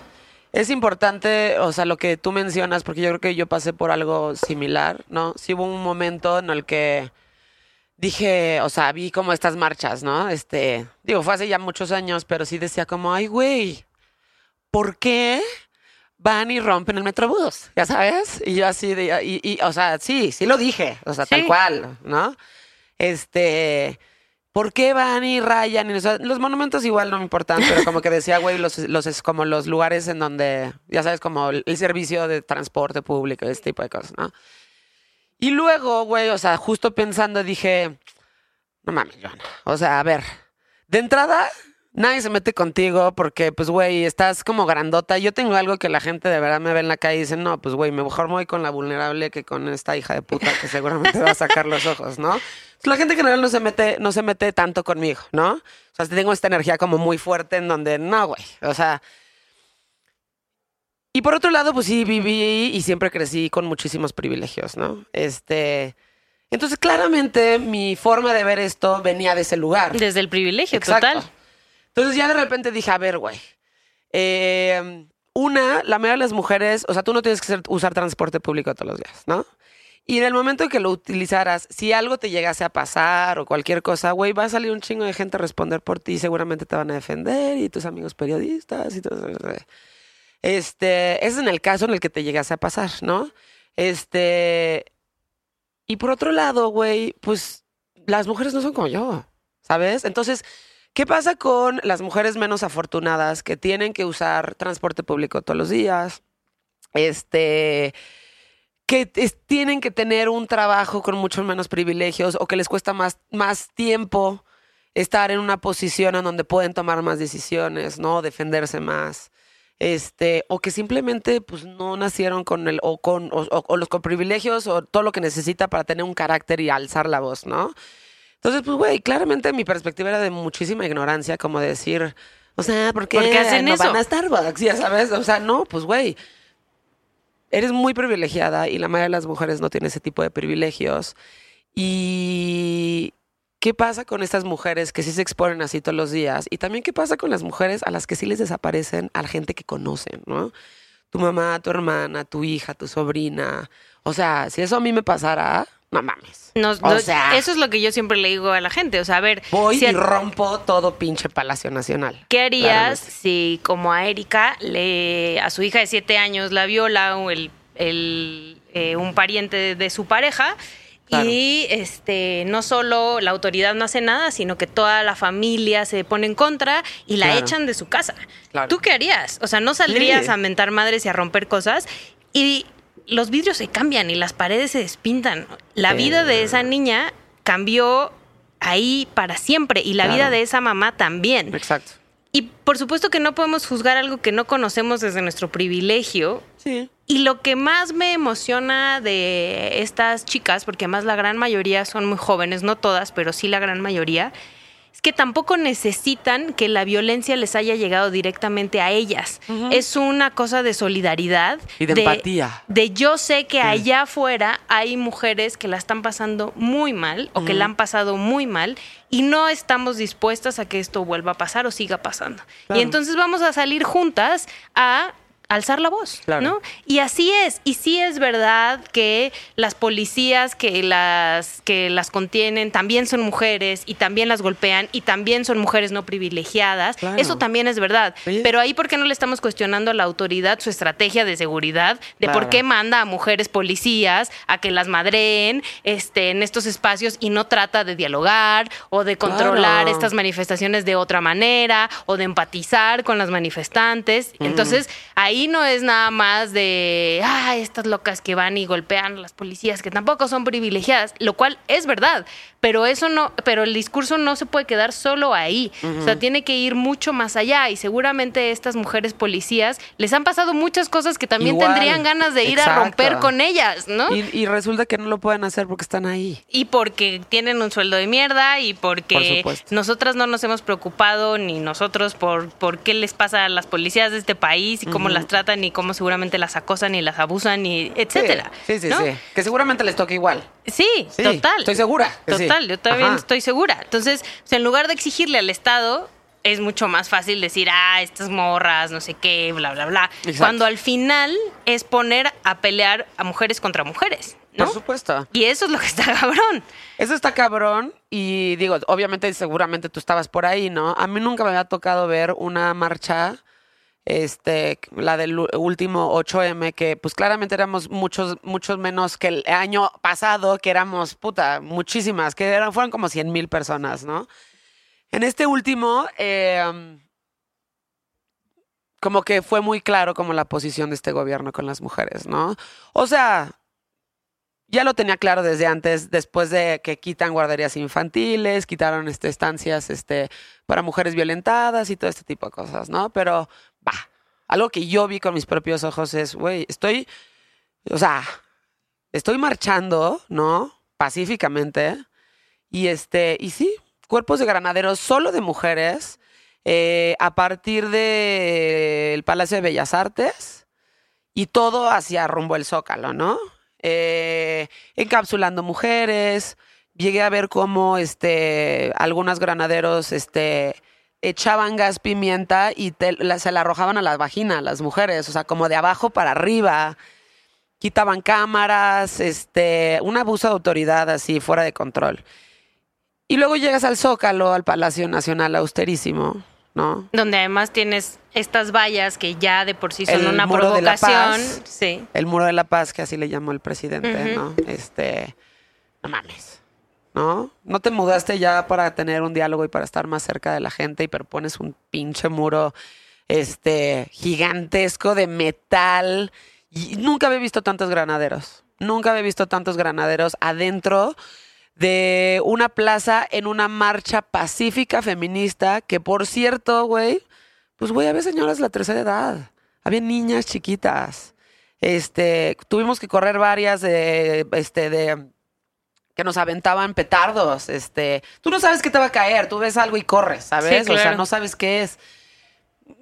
Es importante, o sea, lo que tú mencionas, porque yo creo que yo pasé por algo similar, ¿no? Sí hubo un momento en el que dije, o sea, vi como estas marchas, ¿no? Este, digo, fue hace ya muchos años, pero sí decía como, ay, güey, ¿por qué van y rompen el metrobús? Ya sabes? Y yo así de, y, y, o sea, sí, sí lo dije, o sea, tal cual, ¿no? Este, ¿por qué van y rayan? Y, o sea, los monumentos igual no me importan, pero como que decía, güey, los, los, es como los lugares en donde, ya sabes, como el, el servicio de transporte público, ese tipo de cosas, ¿no? Y luego, güey, o sea, justo pensando dije, no mames, Joana. O sea, a ver, de entrada, nadie se mete contigo porque, pues, güey, estás como grandota. Yo tengo algo que la gente de verdad me ve en la calle y dice, no, pues, güey, mejor me voy con la vulnerable que con esta hija de puta que seguramente va a sacar los ojos, ¿no? Pues, la gente en general no se mete, no se mete tanto conmigo, ¿no? O sea, tengo esta energía como muy fuerte en donde, no, güey, o sea... Y por otro lado, pues sí, viví y siempre crecí con muchísimos privilegios, ¿no? Este... Entonces, claramente, mi forma de ver esto venía de ese lugar. Desde el privilegio Exacto. total. Entonces ya de repente dije, a ver, güey. eh, una, la mayoría de las mujeres, o sea, tú no tienes que usar transporte público todos los días, ¿no? Y en el momento en que lo utilizaras, si algo te llegase a pasar o cualquier cosa, güey, va a salir un chingo de gente a responder por ti, seguramente te van a defender y tus amigos periodistas y todo eso. Este, es en el caso en el que te llegase a pasar, ¿no? Este, y por otro lado, güey, pues las mujeres no son como yo, ¿sabes? Entonces, ¿qué pasa con las mujeres menos afortunadas que tienen que usar transporte público todos los días? Este, que tienen que tener un trabajo con muchos menos privilegios o que les cuesta más, más tiempo estar en una posición en donde pueden tomar más decisiones, ¿no? Defenderse más. Este, o que simplemente pues no nacieron con el, o con, o, o- o los con privilegios, o todo lo que necesita para tener un carácter y alzar la voz, ¿no? Entonces, pues, güey, claramente mi perspectiva era de muchísima ignorancia, como decir, o sea, ¿por qué, ¿Por qué hacen no eso? van a Starbucks? Ya sabes, o sea, no, pues, güey, eres muy privilegiada y la mayoría de las mujeres no tiene ese tipo de privilegios. Y ¿qué pasa con estas mujeres que sí se exponen así todos los días? Y también qué pasa con las mujeres a las que sí les desaparecen a la gente que conocen, ¿no? Tu mamá, tu hermana, tu hija, tu sobrina. O sea, si eso a mí me pasara, no mames. Nos- o nos- sea, eso es lo que yo siempre le digo a la gente. O sea, a ver, voy si a- y rompo todo pinche Palacio Nacional. ¿qué harías Claramente. si como a Erika le a su hija de siete años la viola o el, el, eh, un pariente de, de su pareja? Claro. Y este no solo la autoridad no hace nada, sino que toda la familia se pone en contra y la Claro. echan de su casa. Claro. ¿Tú qué harías? O sea, no saldrías Sí. a mentar madres y a romper cosas y los vidrios se cambian y las paredes se despintan. La vida de esa niña cambió ahí para siempre y la Claro. vida de esa mamá también. Exacto. Y por supuesto que no podemos juzgar algo que no conocemos desde nuestro privilegio. Sí. Y lo que más me emociona de estas chicas, porque además la gran mayoría son muy jóvenes, no todas, pero sí la gran mayoría, que tampoco necesitan que la violencia les haya llegado directamente a ellas. Es una cosa de solidaridad. Y de empatía. De yo sé que allá afuera hay mujeres que la están pasando muy mal o que la han pasado muy mal y no estamos dispuestas a que esto vuelva a pasar o siga pasando. Claro. Y entonces vamos a salir juntas a alzar la voz, Claro. ¿no? Y así es, y sí es verdad que las policías que las que las contienen también son mujeres y también las golpean y también son mujeres no privilegiadas. Claro. Eso también es verdad. Sí. Pero ahí por qué no le estamos cuestionando a la autoridad su estrategia de seguridad de Claro. por qué manda a mujeres policías a que las madreen este, en estos espacios y no trata de dialogar o de controlar estas manifestaciones de otra manera o de empatizar con las manifestantes. Entonces, ahí no es nada más de, ah, estas locas que van y golpean a las policías, que tampoco son privilegiadas, lo cual es verdad, pero eso no, pero el discurso no se puede quedar solo ahí. O sea, tiene que ir mucho más allá y seguramente estas mujeres policías les han pasado muchas cosas que también Igual. tendrían ganas de ir a romper con ellas, ¿no? Y, y resulta que no lo pueden hacer porque están ahí. Y porque tienen un sueldo de mierda y Por porque nosotras no nos hemos preocupado ni nosotros por, por qué les pasa a las policías de este país y cómo las tratan y cómo seguramente las acosan y las abusan y etcétera. Sí, sí, ¿no? sí. Que seguramente les toca igual. Sí, Sí, total. estoy segura sí. Yo también Ajá. estoy segura. Entonces, o sea, en lugar de exigirle al Estado, es mucho más fácil decir, ah, estas morras, no sé qué, bla, bla, bla. Exacto. Cuando al final es poner a pelear a mujeres contra mujeres, ¿no? Por supuesto. Y eso es lo que está cabrón. Eso está cabrón y digo, obviamente seguramente tú estabas por ahí, ¿no? A mí nunca me había tocado ver una marcha, este, la del último 8M, que pues claramente éramos muchos, muchos menos que el año pasado, que éramos, puta, muchísimas, que eran, fueron como 100 mil personas, ¿no? En este último, eh, como que fue muy claro como la posición de este gobierno con las mujeres, ¿no? O sea, ya lo tenía claro desde antes, después de que quitan guarderías infantiles, quitaron este, estancias este, para mujeres violentadas y todo este tipo de cosas, ¿no? Pero, algo que yo vi con mis propios ojos es, güey, estoy, o sea, estoy marchando, ¿no? Pacíficamente. Y este, y sí, cuerpos de granaderos solo de mujeres, eh, a partir del Palacio de Bellas Artes y todo hacia rumbo el Zócalo, ¿no? Eh, encapsulando mujeres. Llegué a ver cómo este, algunos granaderos este, echaban gas pimienta y te- la- se la arrojaban a la vagina las mujeres, o sea, como de abajo para arriba. Quitaban cámaras, este, un abuso de autoridad así, fuera de control. Y luego llegas al Zócalo, al Palacio Nacional austerísimo, ¿no? Donde además tienes estas vallas que ya de por sí son El una muro de la provocación. paz. Sí. El muro de la paz, que así le llamó el presidente. ¿no? Este, no mames, ¿no? No te mudaste ya para tener un diálogo y para estar más cerca de la gente y pero pones un pinche muro, este, gigantesco de metal. Y nunca había visto tantos granaderos. Nunca había visto tantos granaderos adentro de una plaza en una marcha pacífica feminista que, por cierto, güey, pues, güey, había señoras de la tercera edad. Había niñas chiquitas. Este, tuvimos que correr varias de, este, de, que nos aventaban petardos. Este, tú no sabes qué te va a caer, tú ves algo y corres, ¿sabes? Sí, O sea, no sabes qué es.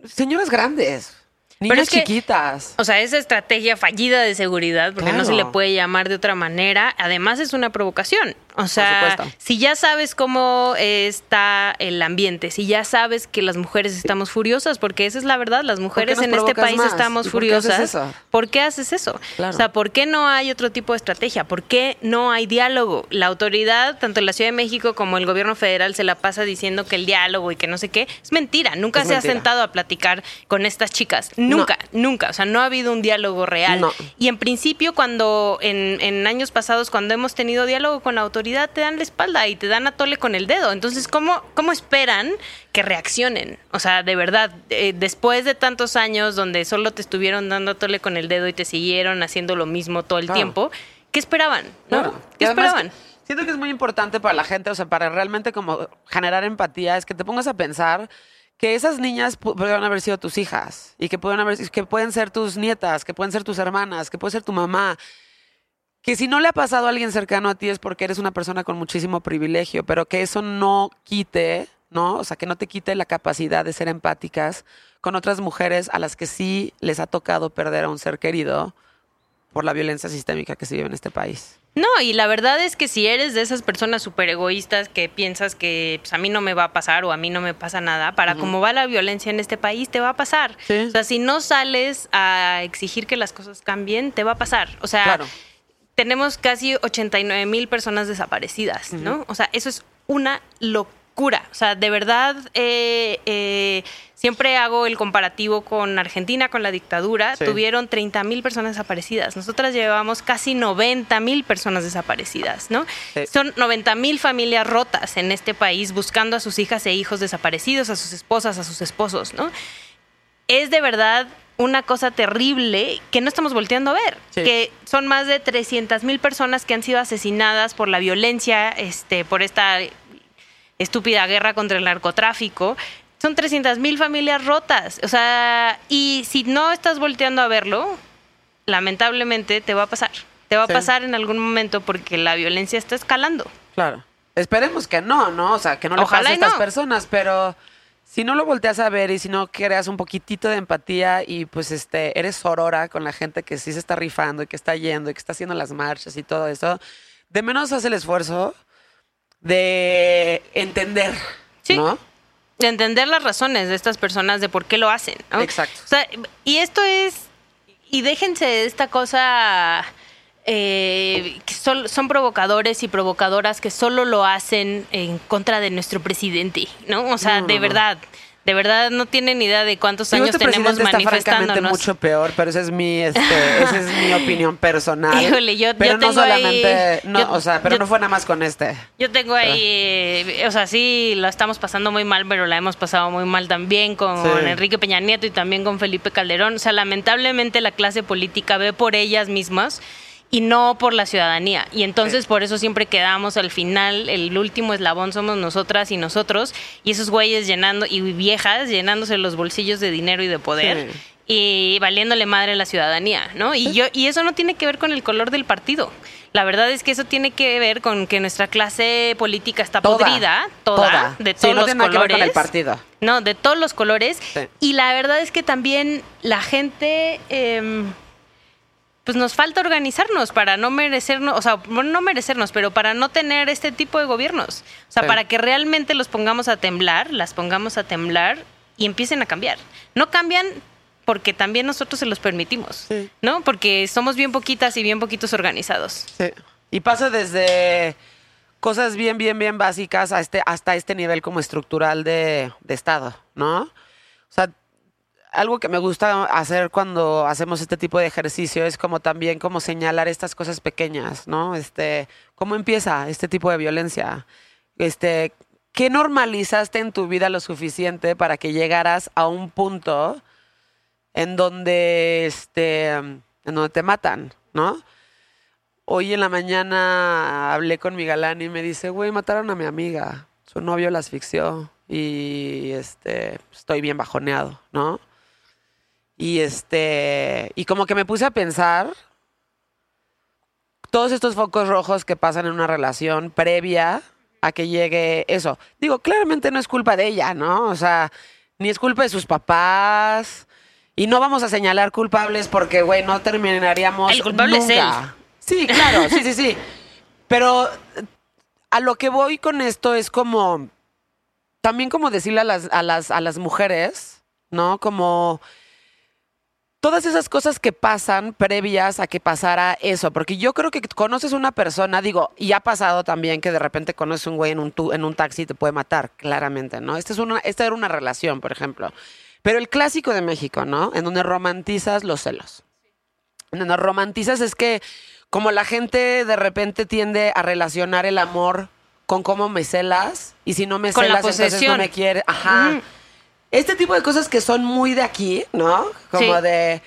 Señoras grandes, Pero niñas que- chiquitas. O sea, esa estrategia fallida de seguridad, porque no se le puede llamar de otra manera, además es una provocación. O sea, si ya sabes cómo está el ambiente, si ya sabes que las mujeres estamos furiosas, porque esa es la verdad, las mujeres en este país más? estamos ¿Y por qué haces furiosas. eso? ¿Por qué haces eso? Claro. O sea, ¿por qué no hay otro tipo de estrategia? ¿Por qué no hay diálogo? La autoridad, tanto en la Ciudad de México como el gobierno federal, se la pasa diciendo que el diálogo y que no sé qué. Es mentira. Nunca Es se mentira. ha sentado a platicar con estas chicas. Nunca, nunca. O sea, no ha habido un diálogo real. No. Y en principio, cuando en, en años pasados, cuando hemos tenido diálogo con la autoridad, te dan la espalda y te dan a tole con el dedo. Entonces, ¿cómo, cómo esperan que reaccionen? O sea, de verdad, eh, después de tantos años donde solo te estuvieron dando a tole con el dedo y te siguieron haciendo lo mismo todo el Claro. tiempo, ¿qué esperaban? ¿no? Claro. ¿Qué además esperaban? Siento que es muy importante para la gente, o sea, para realmente como generar empatía, es que te pongas a pensar que esas niñas pu- pudieron haber sido tus hijas y que pueden haber que pueden ser tus nietas, que pueden ser tus hermanas, que puede ser tu mamá. Que si no le ha pasado a alguien cercano a ti es porque eres una persona con muchísimo privilegio, pero que eso no quite, ¿no? O sea, que no te quite la capacidad de ser empáticas con otras mujeres a las que sí les ha tocado perder a un ser querido por la violencia sistémica que se vive en este país. No, y la verdad es que si eres de esas personas súper egoístas que piensas que pues, a mí no me va a pasar o a mí no me pasa nada, para cómo va la violencia en este país, te va a pasar. Sí. O sea, si no sales a exigir que las cosas cambien, te va a pasar. O sea, Claro. Tenemos casi 89 mil personas desaparecidas, ¿no? O sea, eso es una locura. O sea, de verdad, eh, eh, siempre hago el comparativo con Argentina, con la dictadura. Sí. Tuvieron 30 mil personas desaparecidas. Nosotras llevamos casi 90 mil personas desaparecidas, ¿no? Sí. Son 90 mil familias rotas en este país buscando a sus hijas e hijos desaparecidos, a sus esposas, a sus esposos, ¿no? es de verdad una cosa terrible que no estamos volteando a ver. Sí. Que son más de 300 mil personas que han sido asesinadas por la violencia, este, por esta estúpida guerra contra el narcotráfico. Son 300 mil familias rotas. O sea, y si no estás volteando a verlo, lamentablemente te va a pasar. Te va Sí. a pasar en algún momento porque la violencia está escalando. Claro. Esperemos que no, ¿no? O sea, que no le Ojalá pase a estas no. personas, pero si no lo volteas a ver y si no creas un poquitito de empatía y pues este eres sorora con la gente que sí se está rifando y que está yendo y que está haciendo las marchas y todo eso, de menos haz el esfuerzo de entender, Sí. ¿no? de entender las razones de estas personas de por qué lo hacen. ¿no? Exacto. O sea, y esto es, y déjense esta cosa, eh, sol- son provocadores y provocadoras que solo lo hacen en contra de nuestro presidente, ¿no? O sea, No, de no, verdad, de verdad no tienen idea de cuántos Digo, años este tenemos está manifestándonos. mucho peor, pero esa es mi, este, esa es mi opinión personal. Híjole, yo- pero yo no tengo solamente, ahí- no, yo- o sea, pero yo- no fue nada más con este. Yo tengo ahí, eh, o sea, sí, lo estamos pasando muy mal, pero la hemos pasado muy mal también con Sí. Enrique Peña Nieto y también con Felipe Calderón. O sea, lamentablemente la clase política ve por ellas mismas y no por la ciudadanía. Y entonces por eso siempre quedamos al final, el último eslabón somos nosotras y nosotros, y esos güeyes llenando, y viejas llenándose los bolsillos de dinero y de poder. Sí. Y valiéndole madre a la ciudadanía, ¿no? Y yo y eso no tiene que ver con el color del partido. La verdad es que eso tiene que ver con que nuestra clase política está Toda, podrida, toda, toda. de Sí, todos no los tiene nada que ver colores. con el partido. No, de todos los colores. Y la verdad es que también la gente, em, pues nos falta organizarnos para no merecernos, o sea, no merecernos, pero para no tener este tipo de gobiernos. O sea, Sí. para que realmente los pongamos a temblar, las pongamos a temblar y empiecen a cambiar. No cambian porque también nosotros se los permitimos, Sí. ¿no? Porque somos bien poquitas y bien poquitos organizados. Sí. Y pasa desde cosas bien, bien, bien básicas a este, hasta este nivel como estructural de, de Estado, ¿no? O sea, algo que me gusta hacer cuando hacemos este tipo de ejercicio es como también como señalar estas cosas pequeñas, ¿no? Este, ¿cómo empieza este tipo de violencia? Este, ¿qué normalizaste en tu vida lo suficiente para que llegaras a un punto en donde, este, en donde te matan, ¿no? Hoy en la mañana hablé con mi galán y me dice, güey, mataron a mi amiga. Su novio la asfixió y este estoy bien bajoneado, ¿no? Y este y como que me puse a pensar todos estos focos rojos que pasan en una relación previa a que llegue eso. Digo, claramente no es culpa de ella, ¿no? O sea, ni es culpa de sus papás. Y no vamos a señalar culpables porque, güey, no terminaríamos. El culpable es nunca. él. Sí, claro, sí, sí, sí. Pero a lo que voy con esto es como. También como decirle a las, a las, a las mujeres, ¿no? Como todas esas cosas que pasan previas a que pasara eso, porque yo creo que conoces una persona, digo, y ha pasado también que de repente conoces un güey en un, tu- en un taxi y te puede matar, claramente, ¿no? Esta, es una, esta era una relación, por ejemplo. Pero el clásico de México, ¿no? En donde romantizas los celos. En donde romantizas es que como la gente de repente tiende a relacionar el amor con cómo me celas, y si no me Con celas, entonces no me quieres. Ajá. Este tipo de cosas que son muy de aquí, ¿no? Como Sí. de...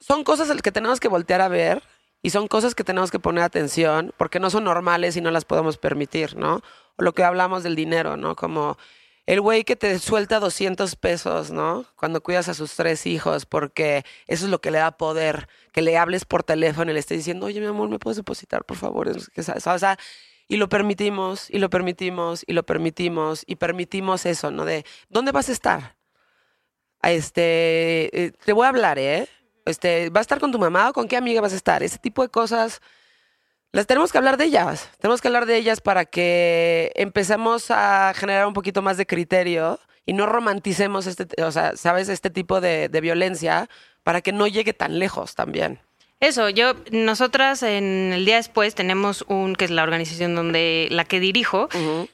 Son cosas que tenemos que voltear a ver y son cosas que tenemos que poner atención porque no son normales y no las podemos permitir, ¿no? O lo que hablamos del dinero, ¿no? Como el güey que te suelta 200 pesos, ¿no? Cuando cuidas a sus tres hijos porque eso es lo que le da poder, que le hables por teléfono y le estés diciendo, oye, mi amor, ¿me puedes depositar, por favor? Es que, ¿sabes? O sea, y lo permitimos, y lo permitimos, y lo permitimos, y permitimos eso, ¿no? De, ¿dónde vas a estar? Este, eh, te voy a hablar, ¿eh? Este, ¿vas a estar con tu mamá o con qué amiga vas a estar? Ese tipo de cosas las tenemos que hablar de ellas. Tenemos que hablar de ellas para que empecemos a generar un poquito más de criterio y no romanticemos este, o sea, sabes, este tipo de violencia para que no llegue tan lejos también. Eso, yo, nosotras en el día después tenemos un, que es la organización donde la que dirijo,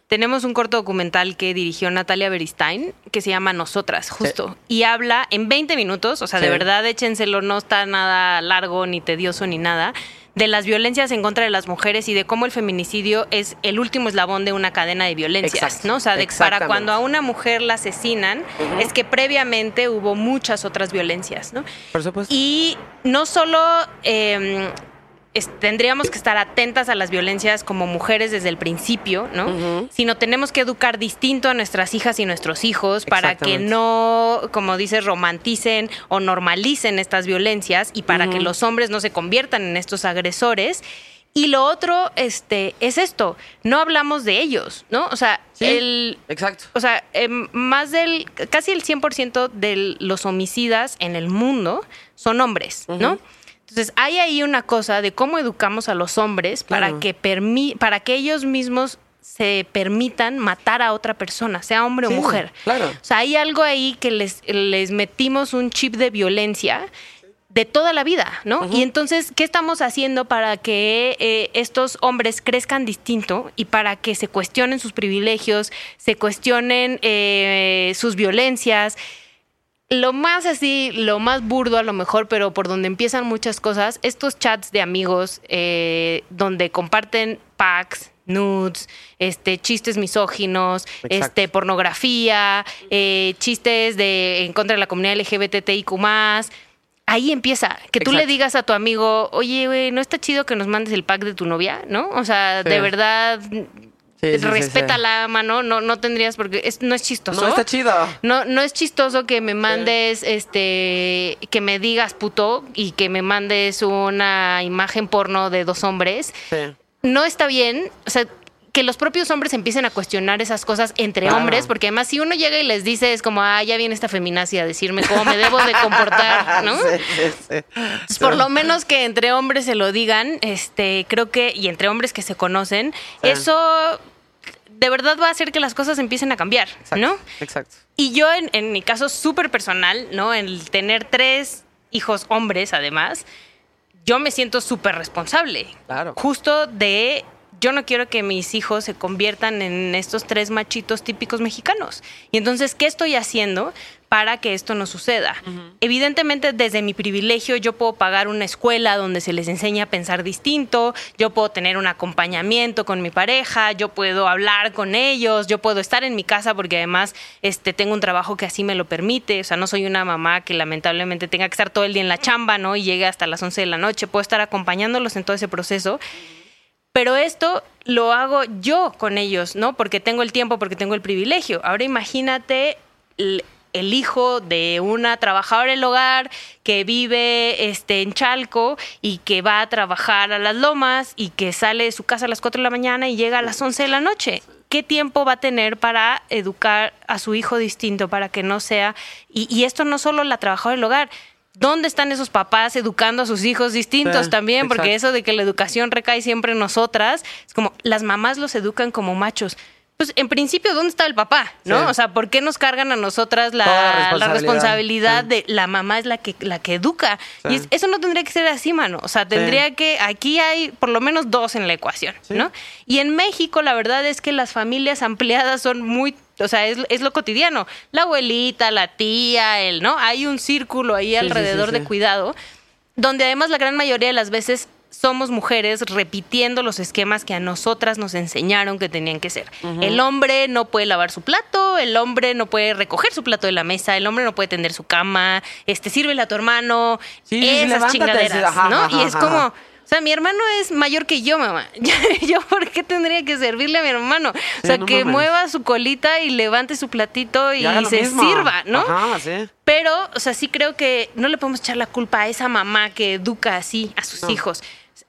tenemos un corto documental que dirigió Natalia Beristain, que se llama Nosotras, justo. Y habla en 20 minutos, o sea, de verdad, échenselo, no está nada largo, ni tedioso, ni nada, de las violencias en contra de las mujeres y de cómo el feminicidio es el último eslabón de una cadena de violencias, Exacto, ¿no? O sea, de, para cuando a una mujer la asesinan, es que previamente hubo muchas otras violencias, ¿no? Por supuesto. Y no solo eh, es- tendríamos que estar atentas a las violencias como mujeres desde el principio, ¿no? Ujú. Sino tenemos que educar distinto a nuestras hijas y nuestros hijos para que no, como dices, romanticen o normalicen estas violencias y para que los hombres no se conviertan en estos agresores. Y lo otro este, es esto, no hablamos de ellos, ¿no? O sea, Sí, el, Exacto. o sea, em, más del, casi el 100% de los homicidas en el mundo son hombres, ¿no? Entonces, hay ahí una cosa de cómo educamos a los hombres para, que permi- para que ellos mismos se permitan matar a otra persona, sea hombre Sí, o mujer. claro. O sea, hay algo ahí que les, les metimos un chip de violencia de toda la vida, ¿no? Y entonces, ¿qué estamos haciendo para que eh, estos hombres crezcan distinto y para que se cuestionen sus privilegios, se cuestionen eh, sus violencias? Lo más así, lo más burdo a lo mejor, pero por donde empiezan muchas cosas, estos chats de amigos eh, donde comparten packs, nudes, este, chistes misóginos, Exacto. este, pornografía, eh, chistes de en contra de la comunidad LGBTIQ Ahí empieza, que tú le digas a tu amigo, oye, güey, no está chido que nos mandes el pack de tu novia, ¿no? O sea, Sí. de verdad, Sí, sí, sí, respeta sí. la mano, no, no tendrías, porque es, no es chistoso. No está chido. No, no es chistoso que me mandes, este, que me digas puto y que me mandes una imagen porno de dos hombres. Sí. No está bien, o sea, que los propios hombres empiecen a cuestionar esas cosas entre Claro. hombres, porque además si uno llega y les dice es como, ah, ya viene esta feminacia a decirme cómo me debo de comportar, ¿no? Sí, sí, sí. Por lo menos que entre hombres se lo digan, este, creo que, y entre hombres que se conocen, eso de verdad va a hacer que las cosas empiecen a cambiar, Exacto, ¿no? Exacto. Y yo, en, en mi caso súper personal, ¿no? El tener tres hijos hombres, además, yo me siento súper responsable. Claro. Justo de. Yo no quiero que mis hijos se conviertan en estos tres machitos típicos mexicanos. Y entonces, ¿qué estoy haciendo para que esto no suceda? Evidentemente, desde mi privilegio, yo puedo pagar una escuela donde se les enseña a pensar distinto, yo puedo tener un acompañamiento con mi pareja, yo puedo hablar con ellos, yo puedo estar en mi casa porque además este, tengo un trabajo que así me lo permite. O sea, no soy una mamá que lamentablemente tenga que estar todo el día en la chamba, ¿no? Y llegue hasta las 11 de la noche. Puedo estar acompañándolos en todo ese proceso. Pero esto lo hago yo con ellos, ¿no? Porque tengo el tiempo, porque tengo el privilegio. Ahora imagínate el, hijo de una trabajadora del hogar que vive este, en Chalco y que va a trabajar a las lomas y que sale de su casa a las 4 de la mañana y llega a las 11 de la noche. ¿Qué tiempo va a tener para educar a su hijo distinto para que no sea... Y, y esto no solo la trabajadora del hogar. ¿Dónde están esos papás educando a sus hijos distintos Sí, también? Porque exacto. eso de que la educación recae siempre en nosotras, es como las mamás los educan como machos. Pues en principio, ¿dónde está el papá? ¿No? Sí. O sea, ¿por qué nos cargan a nosotras la, la la responsabilidad. Sí. de la mamá es la que, la que educa? Sí. Y es- eso no tendría que ser así, mano. O sea, tendría que, aquí hay por lo menos dos en la ecuación. ¿no? Y en México la verdad es que las familias ampliadas son muy, o sea, es, es lo cotidiano. La abuelita, la tía, el, ¿no? Hay un círculo ahí sí, alrededor sí, de cuidado, donde además la gran mayoría de las veces somos mujeres repitiendo los esquemas que a nosotras nos enseñaron que tenían que ser. El hombre no puede lavar su plato, el hombre no puede recoger su plato de la mesa, el hombre no puede tender su cama, este sírvele a tu hermano, esas chingaderas, ¿no? y es como, o sea, mi hermano es mayor que yo, mamá. ¿Yo por qué tendría que servirle a mi hermano? O sea, no que mames. mueva su colita y levante su platito y, se mismo. sirva, ¿no? Ajá, sí. Pero, o sea, sí creo que no le podemos echar la culpa a esa mamá que educa así a sus No. hijos.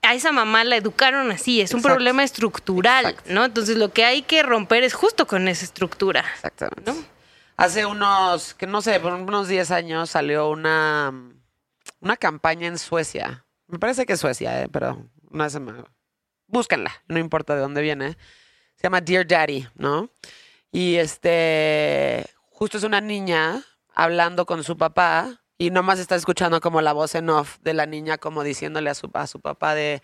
A esa mamá la educaron así, es un Exacto. problema estructural, Exacto. ¿no? Entonces lo que hay que romper es justo con esa estructura. Exactamente. ¿No? Hace unos, que no sé, por unos 10 años salió una, una campaña en Suecia. Me parece que es Suecia, eh, pero no se me... Búsquenla, no importa de dónde viene. Se llama Dear Daddy, ¿no? Y este, justo es una niña hablando con su papá y nomás está escuchando como la voz en off de la niña como diciéndole a su, a su papá de,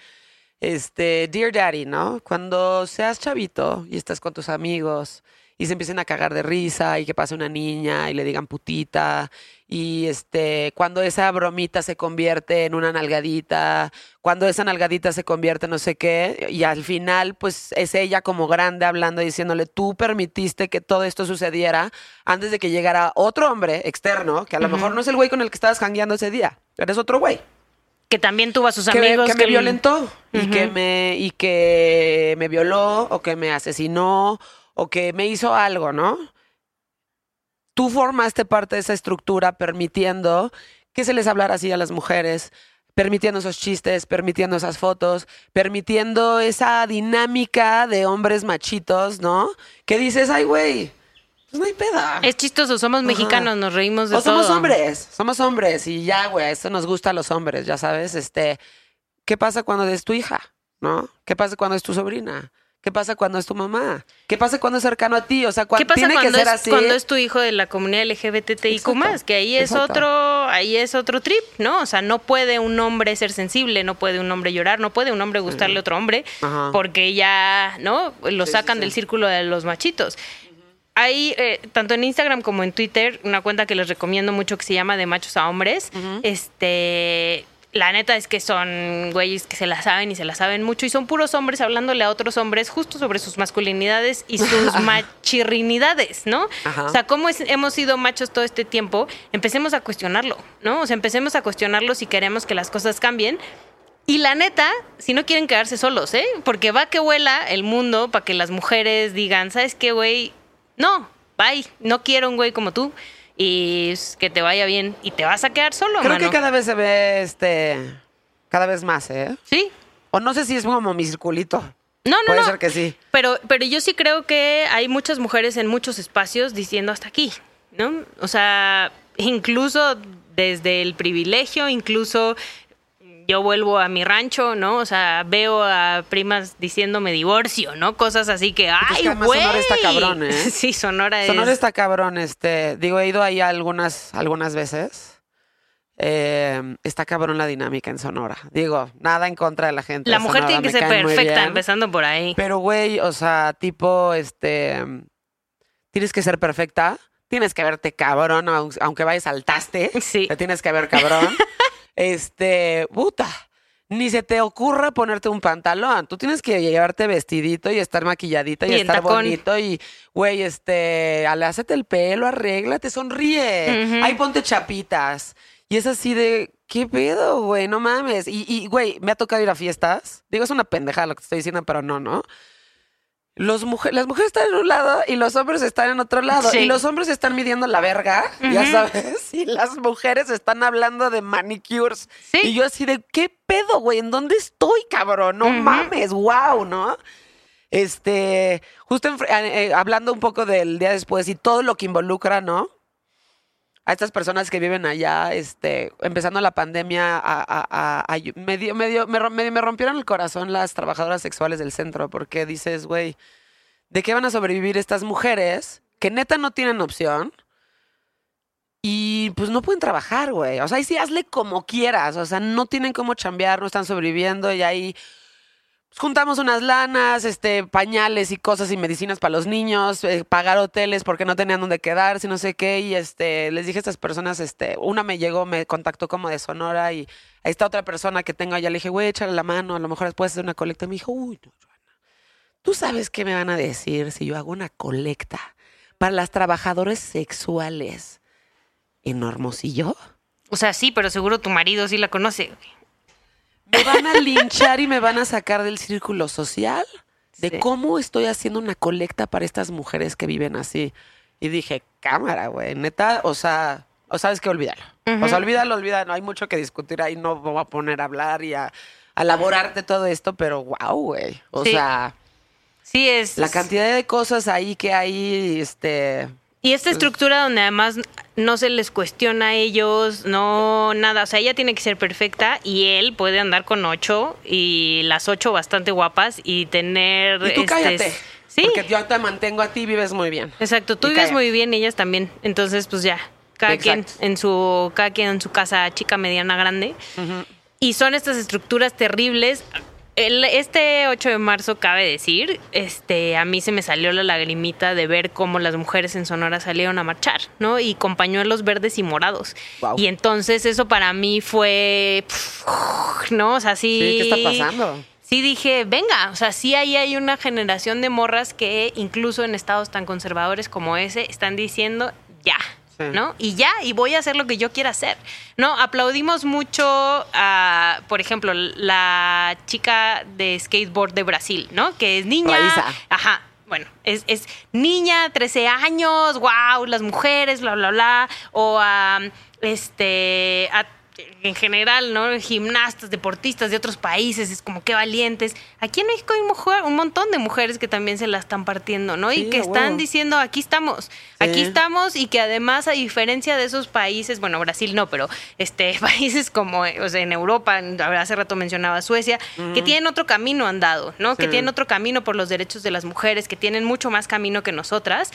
este, Dear Daddy, ¿no? Cuando seas chavito y estás con tus amigos y se empiecen a cagar de risa y que pase una niña y le digan putita y este cuando esa bromita se convierte en una nalgadita, cuando esa nalgadita se convierte en no sé qué y al final pues es ella como grande hablando diciéndole tú permitiste que todo esto sucediera antes de que llegara otro hombre externo que a lo mejor no es el güey con el que estabas jangueando ese día, eres otro güey Que también tuvo a sus que me, amigos. que me violentó y que me y que me violó o que me asesinó o que me hizo algo, ¿no? Tú formaste parte de esa estructura permitiendo que se les hablara así a las mujeres, permitiendo esos chistes, permitiendo esas fotos, permitiendo esa dinámica de hombres machitos, ¿no? Que dices, ay, güey, pues no hay peda. Es chistoso, somos Ajá. mexicanos, nos reímos de O todo. somos hombres, somos hombres y ya, güey, esto nos gusta a los hombres, ya sabes, este, ¿qué pasa cuando es tu hija? ¿No? ¿Qué pasa cuando es tu sobrina? ¿Qué pasa cuando es tu mamá? ¿Qué pasa cuando es cercano a ti? O sea, cuando ¿Qué pasa tiene cuando, que ser es, así. cuando es tu hijo de la comunidad LGBTIQ Exacto, Que ahí es exacto. otro, ahí es otro trip, ¿no? O sea, no puede un hombre ser sensible, no puede un hombre llorar, no puede un hombre gustarle a otro hombre, Ajá. porque ya, ¿no? Lo Sí, sacan sí, del círculo de los machitos. Hay, eh, tanto en Instagram como en Twitter, una cuenta que les recomiendo mucho que se llama De Machos a Hombres. Este. La neta es que son güeyes que se la saben y se la saben mucho y son puros hombres hablándole a otros hombres justo sobre sus masculinidades y sus machirrinidades, ¿no? Ajá. O sea, cómo es- hemos sido machos todo este tiempo, empecemos a cuestionarlo, ¿no? O sea, empecemos a cuestionarlo si queremos que las cosas cambien. Y la neta, si no quieren quedarse solos, ¿eh? Porque va que vuela el mundo para que las mujeres digan, ¿sabes qué, güey? No, bye, no quiero un güey como tú. Y que te vaya bien y te vas a quedar solo, Creo mano. que cada vez se ve, este, cada vez más, ¿eh? Sí. O no sé si es como mi circulito. No, no, Puede no. ser que sí. Pero, pero yo sí creo que hay muchas mujeres en muchos espacios diciendo hasta aquí, ¿no? O sea, incluso desde el privilegio, incluso yo vuelvo a mi rancho, ¿no? O sea, veo a primas diciéndome divorcio, ¿no? Cosas así que, ¡ay, güey! Sonora está cabrón, ¿eh? Sí, Sonora es... Sonora está cabrón, este, digo, he ido ahí algunas, algunas veces. Eh, está cabrón la dinámica en Sonora. Digo, nada en contra de la gente. La de mujer Sonora, tiene que ser perfecta, empezando por ahí. Pero, güey, o sea, tipo, este, tienes que ser perfecta, tienes que verte cabrón, aun- aunque vayas al taste, Sí. te tienes que ver cabrón. este, puta, ni se te ocurra ponerte un pantalón, tú tienes que llevarte vestidito y estar maquilladita y, estar tacón. bonito y, güey, este, alácete el pelo, arréglate, sonríe, Ujú. ahí ponte chapitas. Y es así de, ¿qué pedo, güey? No mames. Y, y, güey, me ha tocado ir a fiestas. Digo, es una pendejada lo que te estoy diciendo, pero no, ¿no? Los mujer, las mujeres están en un lado y los hombres están en otro lado. Sí. Y los hombres están midiendo la verga, ya sabes. Y las mujeres están hablando de manicures. Sí. Y yo así de, ¿qué pedo, güey? ¿En dónde estoy, cabrón? No mames, wow, ¿no? Este, justo eh, eh, hablando un poco del día después y todo lo que involucra, ¿no? A estas personas que viven allá, este, empezando la pandemia, a, me, rompieron el corazón las trabajadoras sexuales del centro, porque dices, güey, ¿de qué van a sobrevivir estas mujeres que neta no tienen opción? Y pues no pueden trabajar, güey. O sea, ahí sí hazle como quieras. O sea, no tienen cómo chambear, no están sobreviviendo y ahí pues, juntamos unas lanas, este, pañales y cosas y medicinas para los niños, eh, pagar hoteles porque no tenían dónde quedarse, no sé qué. Y este, les dije a estas personas, este, una me llegó, me contactó como de Sonora y ahí está otra persona que tengo allá. Le dije, güey, échale la mano, a lo mejor después hacer una colecta. Me dijo, uy, no, Joana. ¿Tú sabes qué me van a decir si yo hago una colecta para las trabajadoras sexuales en Hermosillo? O sea, sí, pero seguro tu marido sí la conoce. güey. Me van a linchar y me van a sacar del círculo social de Sí. cómo estoy haciendo una colecta para estas mujeres que viven así. Y dije, cámara, güey, neta, o sea, o sabes que olvídalo. O sea, olvídalo, olvídalo, no hay mucho que discutir ahí, no me voy a poner a hablar y a, a elaborar de todo esto, pero wow, güey. O Sí. sea, Sí, es... la cantidad de cosas ahí que hay, este, Y esta estructura donde además no se les cuestiona a ellos, no nada, o sea, ella tiene que ser perfecta y él puede andar con ocho y las ocho bastante guapas y tener... Y tú este, cállate. Sí, Porque yo te mantengo a ti, vives muy bien. exacto, tú Y vives muy bien y ellas también, entonces pues ya, cada quien en su cada quien en su casa chica, mediana, grande. Y son estas estructuras terribles. El- este 8 de marzo, cabe decir, este, a mí se me salió la lagrimita de ver cómo las mujeres en Sonora salieron a marchar, ¿no? Y con pañuelos verdes y morados. Y entonces eso para mí fue, ¿no? O sea, sí. Sí, ¿qué está pasando? Sí dije, venga, o sea, sí ahí hay una generación de morras que incluso en estados tan conservadores como ese están diciendo ya, Sí. ¿no? Y ya, y voy a hacer lo que yo quiera hacer. No, aplaudimos mucho a, por ejemplo, la chica de skateboard de Brasil, ¿no? Que es niña. Raíza. Ajá. Bueno, es, es niña, 13 años, wow, las mujeres, bla, bla, bla. O a, este, a- en general, ¿no? Gimnastas, deportistas de otros países, es como que valientes. Aquí en México hay mujer- un montón de mujeres que también se la están partiendo, ¿no? Sí, y que están diciendo, aquí estamos, aquí estamos, y que además, a diferencia de esos países, bueno, Brasil no, pero este países como, eh, o sea, en Europa, hace rato mencionaba Suecia, que tienen otro camino andado, ¿no? Que tienen otro camino por los derechos de las mujeres, que tienen mucho más camino que nosotras.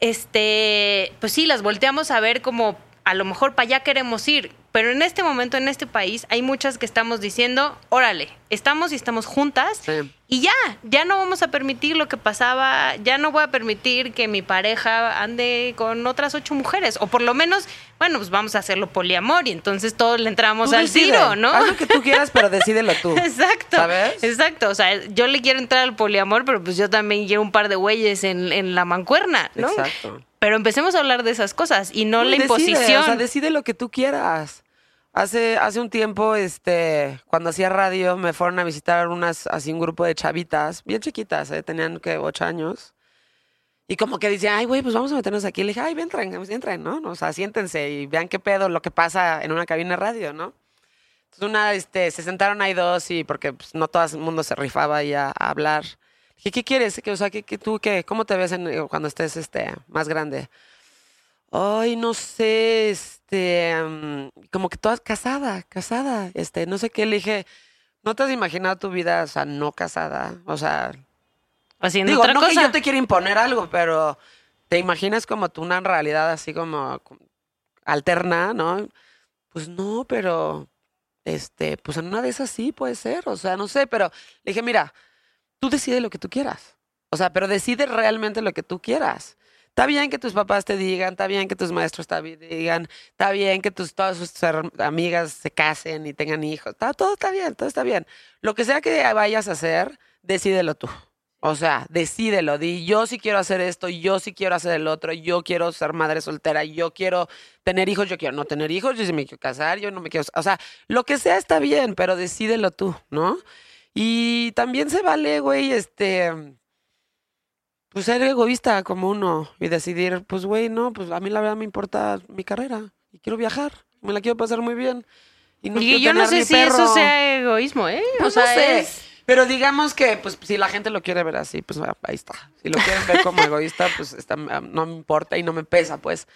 Este, pues sí, las volteamos a ver como a lo mejor para allá queremos ir. Pero en este momento, en este país, hay muchas que estamos diciendo, órale, estamos y estamos juntas. Sí. Y ya, ya no vamos a permitir lo que pasaba, ya no voy a permitir que mi pareja ande con otras ocho mujeres. O por lo menos, bueno, pues vamos a hacerlo poliamor y entonces todos le entramos Tú al decide. tiro, ¿no? Haz lo que tú quieras, pero decídelo tú. Exacto. ¿Sabes? Exacto. O sea, yo le quiero entrar al poliamor, pero pues yo también quiero un par de güeyes en, en la mancuerna, ¿no? Exacto. Pero empecemos a hablar de esas cosas y no la Decide, imposición. o sea, decide lo que tú quieras. Hace, hace un tiempo, este, cuando hacía radio, me fueron a visitar unas, así un grupo de chavitas, bien chiquitas, ¿eh? tenían que ocho años. Y como que decían, ay, güey, pues vamos a meternos aquí. Le dije, ay, entren, entren, ¿no? O sea, siéntense y vean qué pedo lo que pasa en una cabina de radio, ¿no? Entonces, una, este, se sentaron ahí dos y porque pues, no todo el mundo se rifaba ahí a, hablar. Dije, ¿qué quieres? ¿Qué, o sea, ¿qué, qué- tú qué? ¿Cómo te ves en- cuando estés este, más grande? Ay, no sé, este, como que toda casada, casada, este, no sé qué, le dije, ¿no te has imaginado tu vida, o sea, no casada? O sea, Haciendo digo, otra no cosa. que yo te quiera imponer algo, pero te imaginas como tú una realidad así como como alterna, ¿no? Pues no, pero, este, pues en una de esas sí puede ser, o sea, no sé, pero le dije, mira, tú decides lo que tú quieras. O sea, pero decide realmente lo que tú quieras. Está bien que tus papás te digan, está bien que tus maestros te digan, está bien que tus, todas her- amigas se casen y tengan hijos. Está, todo está bien, todo está bien. Lo que sea que vayas a hacer, decídelo tú. O sea, decídelo. Di, yo sí quiero hacer esto, yo sí quiero hacer el otro, yo quiero ser madre soltera, yo quiero tener hijos, yo quiero no tener hijos, yo sí me quiero casar, yo no me quiero... O sea, lo que sea está bien, pero decídelo tú, ¿no? Y también se vale, güey, este pues ser egoísta como uno y decidir, pues güey, no, pues a mí la verdad me importa mi carrera y quiero viajar, me la quiero pasar muy bien. Y, no y yo no sé si perro. eso sea egoísmo, ¿eh? Pues o no sea, sé. es- Pero digamos que, pues, si la gente lo quiere ver así, pues ah, ahí está. Si lo quieren ver como egoísta, pues está, ah, no me importa y no me pesa, pues.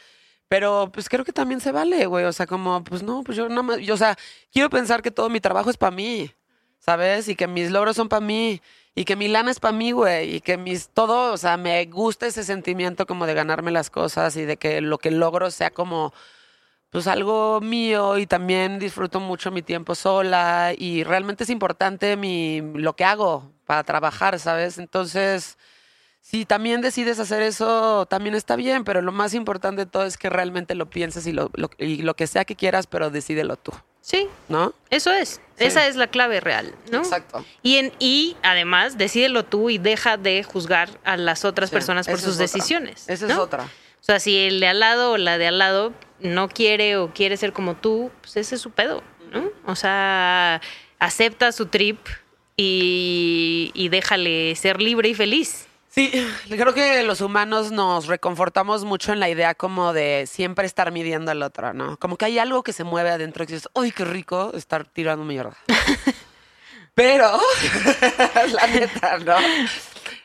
Pero, pues, creo que también se vale, güey. O sea, como, pues, no, pues yo no más, yo, o sea, quiero pensar que todo mi trabajo es para mí, ¿sabes? Y que mis logros son para mí. Y que mi lana es para mí, güey. Y que mis, todo, o sea, me gusta ese sentimiento como de ganarme las cosas y de que lo que logro sea como, pues algo mío y también disfruto mucho mi tiempo sola y realmente es importante mi lo que hago para trabajar, ¿sabes? Entonces, si también decides hacer eso, también está bien, pero lo más importante de todo es que realmente lo pienses y lo, lo- y lo que sea que quieras, pero decídelo tú, Sí, ¿no? eso es. Sí. Esa es la clave real, ¿no? Exacto. Y, en, y además, decídelo tú y deja de juzgar a las otras Sí, personas por esa sus es decisiones. Esa es otra. O sea, si el de al lado o la de al lado no quiere o quiere ser como tú, pues ese es su pedo, ¿no? O sea, acepta su trip y, y déjale ser libre y feliz. Sí, creo que los humanos nos reconfortamos mucho en la idea como de siempre estar midiendo al otro, ¿no? Como que hay algo que se mueve adentro y dices, ¡ay, qué rico estar tirando mierda! Pero, la neta, ¿no?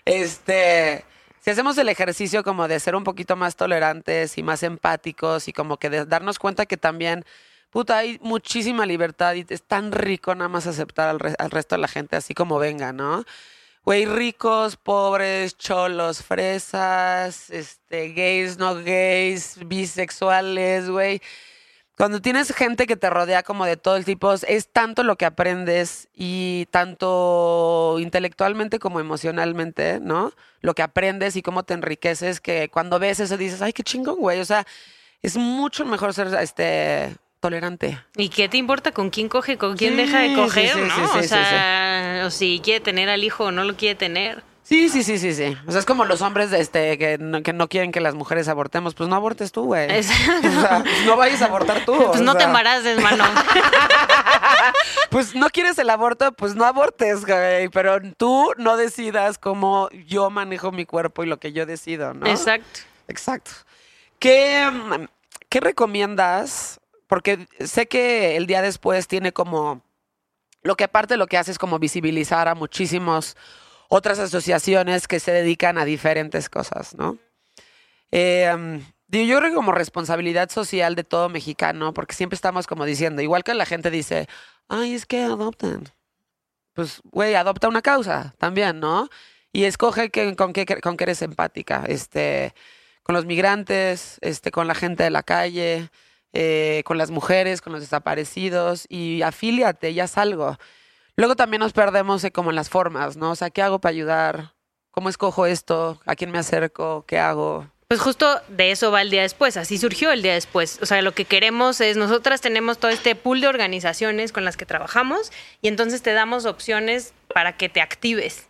Este, si hacemos el ejercicio como de ser un poquito más tolerantes y más empáticos y como que de darnos cuenta que también, puta, hay muchísima libertad y es tan rico nada más aceptar al, re- al resto de la gente así como venga, ¿no? Güey, ricos, pobres, cholos, fresas, este, gays, no gays, bisexuales, güey. Cuando tienes gente que te rodea como de todo el tipo, es tanto lo que aprendes y tanto intelectualmente como emocionalmente, ¿no? Lo que aprendes y cómo te enriqueces que cuando ves eso dices, ay, qué chingón, güey. O sea, es mucho mejor ser este tolerante. ¿Y qué te importa con quién coge, con quién Sí, deja de coger, sí, no? sí, o sea, o si quiere tener al hijo o no lo quiere tener. Sí, sí, sí, sí, sí. O sea, es como los hombres de este que no, que no quieren que las mujeres abortemos. Pues no abortes tú, güey. Exacto. O sea, no vayas a abortar tú. Pues no te sea. embaraces, mano. Pues no quieres el aborto, pues no abortes, güey. Pero tú no decidas cómo yo manejo mi cuerpo y lo que yo decido, ¿no? Exacto. Exacto. ¿Qué, ¿Qué recomiendas? Porque sé que el día después tiene como. Lo que aparte lo que hace es como visibilizar a muchísimos otras asociaciones que se dedican a diferentes cosas, ¿no? Eh, yo creo que como responsabilidad social de todo mexicano, porque siempre estamos como diciendo, igual que la gente dice, ay, es que adopten. Pues, güey, adopta una causa también, ¿no? Y escoge que- con, qué, con qué eres empática, este, con los migrantes, este, con la gente de la calle, eh, con las mujeres, con los desaparecidos, y afíliate, ya es algo. Luego también nos perdemos eh, como en las formas, ¿no? O sea, ¿qué hago para ayudar? ¿Cómo escojo esto? ¿A quién me acerco? ¿Qué hago? Pues justo de eso va el día después, así surgió el día después. O sea, lo que queremos es, nosotras tenemos todo este pool de organizaciones con las que trabajamos y entonces te damos opciones para que te actives.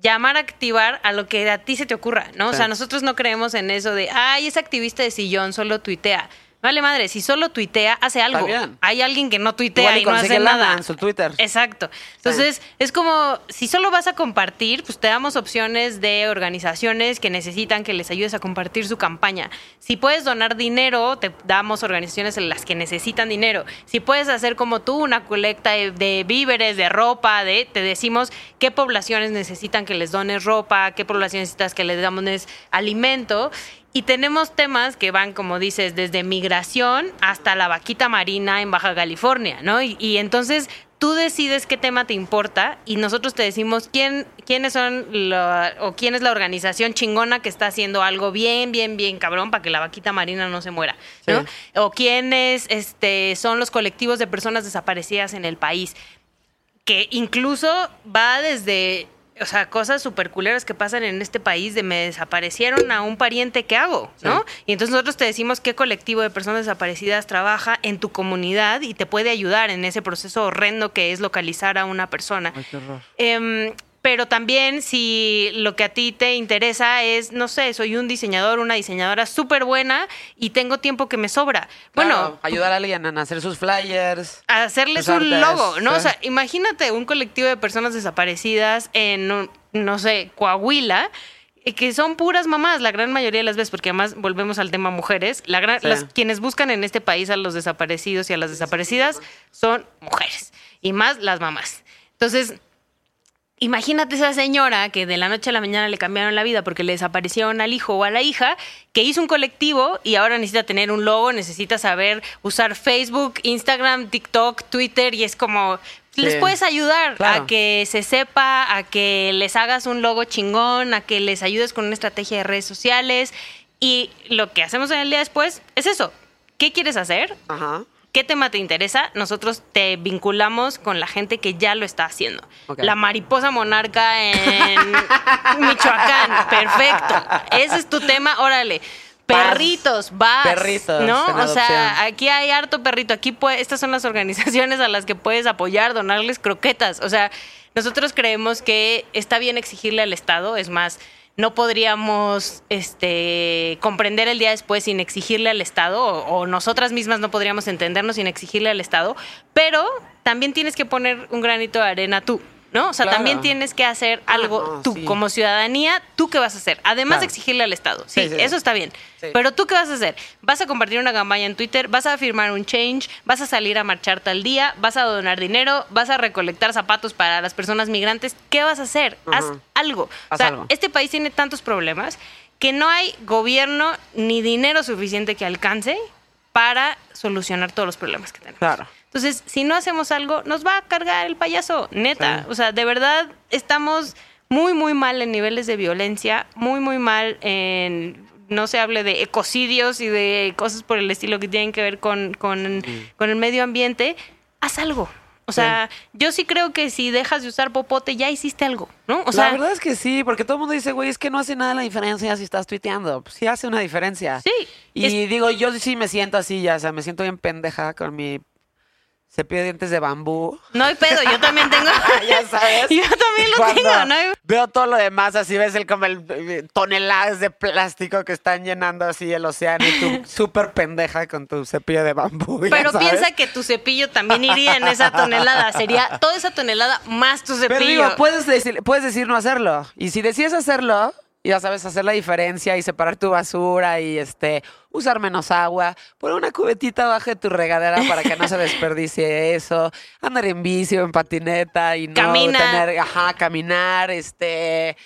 Llamar a activar a lo que a ti se te ocurra, ¿no? O Sí. sea, nosotros no creemos en eso de, ay, es activista de sillón, solo tuitea. Vale madre, si solo tuitea, hace algo. Hay alguien que no tuitea Igual y y no hace nada. en su Twitter. Exacto. Entonces, es como, si solo vas a compartir, pues te damos opciones de organizaciones que necesitan que les ayudes a compartir su campaña. Si puedes donar dinero, te damos organizaciones en las que necesitan dinero. Si puedes hacer como tú una colecta de, de víveres, de ropa, de, te decimos qué poblaciones necesitan que les dones ropa, qué poblaciones necesitas que les damos alimento. Y tenemos temas que van, como dices, desde migración hasta la vaquita marina en Baja California, ¿no? Y, y entonces tú decides qué tema te importa y nosotros te decimos quién, quiénes son la- o quién es la organización chingona que está haciendo algo bien, bien, bien cabrón para que la vaquita marina no se muera, ¿no? Sí. O quiénes este, son los colectivos de personas desaparecidas en el país que incluso va desde, o sea, cosas súper culeras que pasan en este país de me desaparecieron a un pariente, ¿qué hago? ¿No? Y entonces nosotros te decimos qué colectivo de personas desaparecidas trabaja en tu comunidad y te puede ayudar en ese proceso horrendo que es localizar a una persona. Em, pero también si lo que a ti te interesa es, no sé, soy un diseñador, una diseñadora súper buena y tengo tiempo que me sobra. Bueno, Bueno, ayudar a alguien a hacer sus flyers. a hacerles un artes, logo, ¿no? sí. O sea, imagínate un colectivo de personas desaparecidas en, un- no sé, Coahuila, eh, que son puras mamás la gran mayoría de las veces, porque además volvemos al tema mujeres, la gran, Sí. las, quienes buscan en este país a los desaparecidos y a las desaparecidas son mujeres, y más las mamás. Entonces, Imagínate esa señora que de la noche a la mañana le cambiaron la vida porque le desaparecieron al hijo o a la hija, que hizo un colectivo y ahora necesita tener un logo, necesita saber usar Facebook, Instagram, TikTok, Twitter y es como les puedes ayudar Claro. a que se sepa, a que les hagas un logo chingón, a que les ayudes con una estrategia de redes sociales y lo que hacemos en el día después es eso. ¿Qué quieres hacer? Ajá. ¿Qué tema te interesa? Nosotros te vinculamos con la gente que ya lo está haciendo. La mariposa monarca en Michoacán. Perfecto. Ese es tu tema. Órale. Vas. Perritos, vas. Perritos ¿No? O sea, aquí hay harto perrito. Aquí puede- estas son las organizaciones a las que puedes apoyar, donarles croquetas. O sea, nosotros creemos que está bien exigirle al Estado. Es más, no podríamos este, comprender el día después sin exigirle al Estado, o, o nosotras mismas no podríamos entendernos sin exigirle al Estado, pero también tienes que poner un granito de arena tú. ¿No? O sea, Claro. también tienes que hacer Ah, algo no, tú, sí. como ciudadanía, ¿tú qué vas a hacer? Además Claro. de exigirle al Estado. Sí, Sí, sí, sí. eso está bien. Pero tú qué vas a hacer? ¿Vas a compartir una campaña en Twitter? ¿Vas a firmar un change? ¿Vas a salir a marchar tal día? ¿Vas a donar dinero? ¿Vas a recolectar zapatos para las personas migrantes? ¿Qué vas a hacer? Haz algo. o sea, algo. este país tiene tantos problemas que no hay gobierno ni dinero suficiente que alcance para solucionar todos los problemas que tenemos. Claro. Entonces, si no hacemos algo, nos va a cargar el payaso, neta. Sí. O sea, de verdad estamos muy, muy mal en niveles de violencia, muy, muy mal en, no se hable de ecocidios y de cosas por el estilo que tienen que ver con, con, con el medio ambiente. Haz algo. O sea, yo sí creo que si dejas de usar popote, ya hiciste algo, ¿no? O sea, la verdad es que sí, porque todo el mundo dice, güey, es que no hace nada la diferencia si estás tuiteando. Pues sí hace una diferencia. Sí. Y digo, yo sí me siento así, ya, o sea, me siento bien pendeja con mi cepillo de dientes de bambú. no hay pedo, yo también tengo. ya sabes. Yo también lo Cuando tengo, ¿no? hay- Veo todo lo demás, así ves el como el eh, toneladas de plástico que están llenando así el océano y tú súper pendeja con tu cepillo de bambú. Pero sabes. piensa que tu cepillo también iría en esa tonelada. Sería toda esa tonelada más tu cepillo. Pero digo, puedes decir, puedes decir no hacerlo. Y si decides hacerlo, ya sabes, hacer la diferencia y separar tu basura y este usar menos agua, poner una cubetita abajo de tu regadera para que no se desperdicie eso, andar en bici o en patineta y no Camina. tener, ajá, caminar, este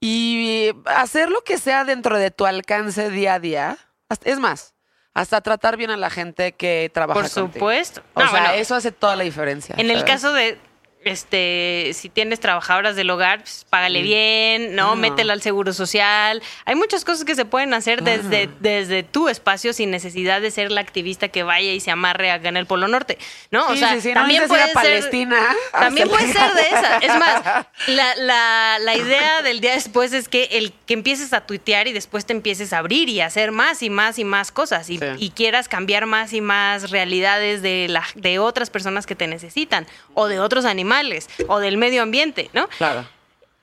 y hacer lo que sea dentro de tu alcance día a día. Es más, hasta tratar bien a la gente que trabaja Por contigo. supuesto. O No, sea, bueno, eso hace toda la diferencia. En el caso de este si tienes trabajadoras del hogar, pues, págale bien, ¿no? Claro. Métela al seguro social. Hay muchas cosas que se pueden hacer Claro. desde, desde tu espacio sin necesidad de ser la activista que vaya y se amarre acá en el Polo Norte, ¿no? o Sí, sea, sí, sí, no también puede a ser Palestina a También puede ser de esa. Es más, la, la, la idea del día después es que el que empieces a tuitear y después te empieces a abrir y a hacer más y más y más cosas y quieras cambiar más y más realidades de, la, de otras personas que te necesitan o de otros animales o del medio ambiente, ¿no? Claro.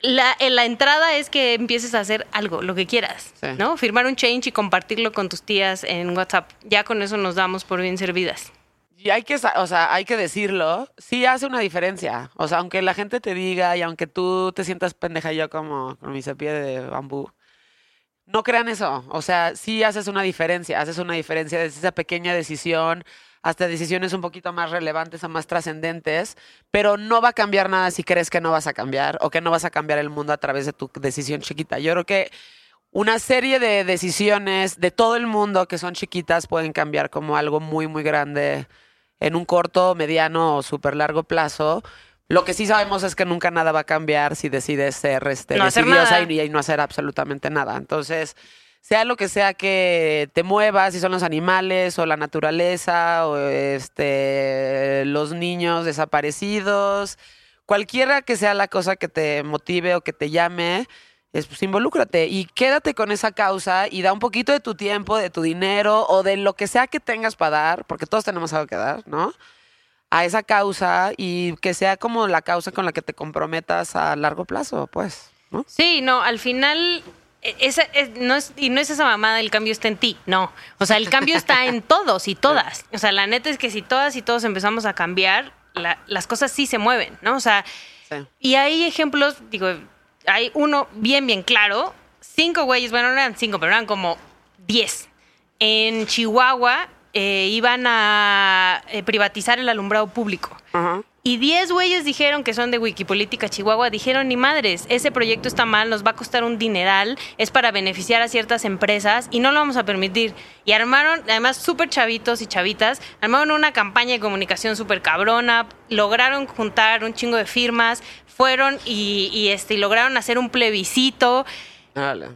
La, en la entrada es que empieces a hacer algo, lo que quieras, Sí. ¿no? Firmar un change y compartirlo con tus tías en WhatsApp. Ya con eso nos damos por bien servidas. Y hay que, o sea, hay que decirlo, sí hace una diferencia. O sea, aunque la gente te diga y aunque tú te sientas pendeja yo como con mi cepillo de bambú, no crean eso. O sea, sí haces una diferencia, haces una diferencia desde esa pequeña decisión hasta decisiones un poquito más relevantes o más trascendentes, pero no va a cambiar nada si crees que no vas a cambiar o que no vas a cambiar el mundo a través de tu decisión chiquita. Yo creo que una serie de decisiones de todo el mundo que son chiquitas pueden cambiar como algo muy, muy grande en un corto, mediano o súper largo plazo. Lo que sí sabemos es que nunca nada va a cambiar si decides ser este, No decidiosa y no hacer absolutamente nada. Entonces, sea lo que sea que te mueva, si son los animales o la naturaleza o este, los niños desaparecidos, cualquiera que sea la cosa que te motive o que te llame, es, pues involúcrate y quédate con esa causa y da un poquito de tu tiempo, de tu dinero o de lo que sea que tengas para dar, porque todos tenemos algo que dar, ¿no? A esa causa y que sea como la causa con la que te comprometas a largo plazo, pues, ¿no? Sí, no, al final esa, es- no es, y no es esa mamada, el cambio está en ti, no. O sea, el cambio está en todos y todas. O sea, la neta es que si todas y todos empezamos a cambiar, la- las cosas sí se mueven, ¿no? O sea, Sí. y hay ejemplos, digo, hay uno bien, bien claro. Cinco güeyes, bueno, no eran cinco, pero eran como diez. En Chihuahua eh, iban a eh, privatizar el alumbrado público. Ajá. Y 10 güeyes dijeron que son de Wikipolítica Chihuahua, dijeron ni madres, ese proyecto está mal, nos va a costar un dineral, es para beneficiar a ciertas empresas y no lo vamos a permitir. Y armaron, además súper chavitos y chavitas, armaron una campaña de comunicación súper cabrona, lograron juntar un chingo de firmas, fueron y, y, este, y lograron hacer un plebiscito.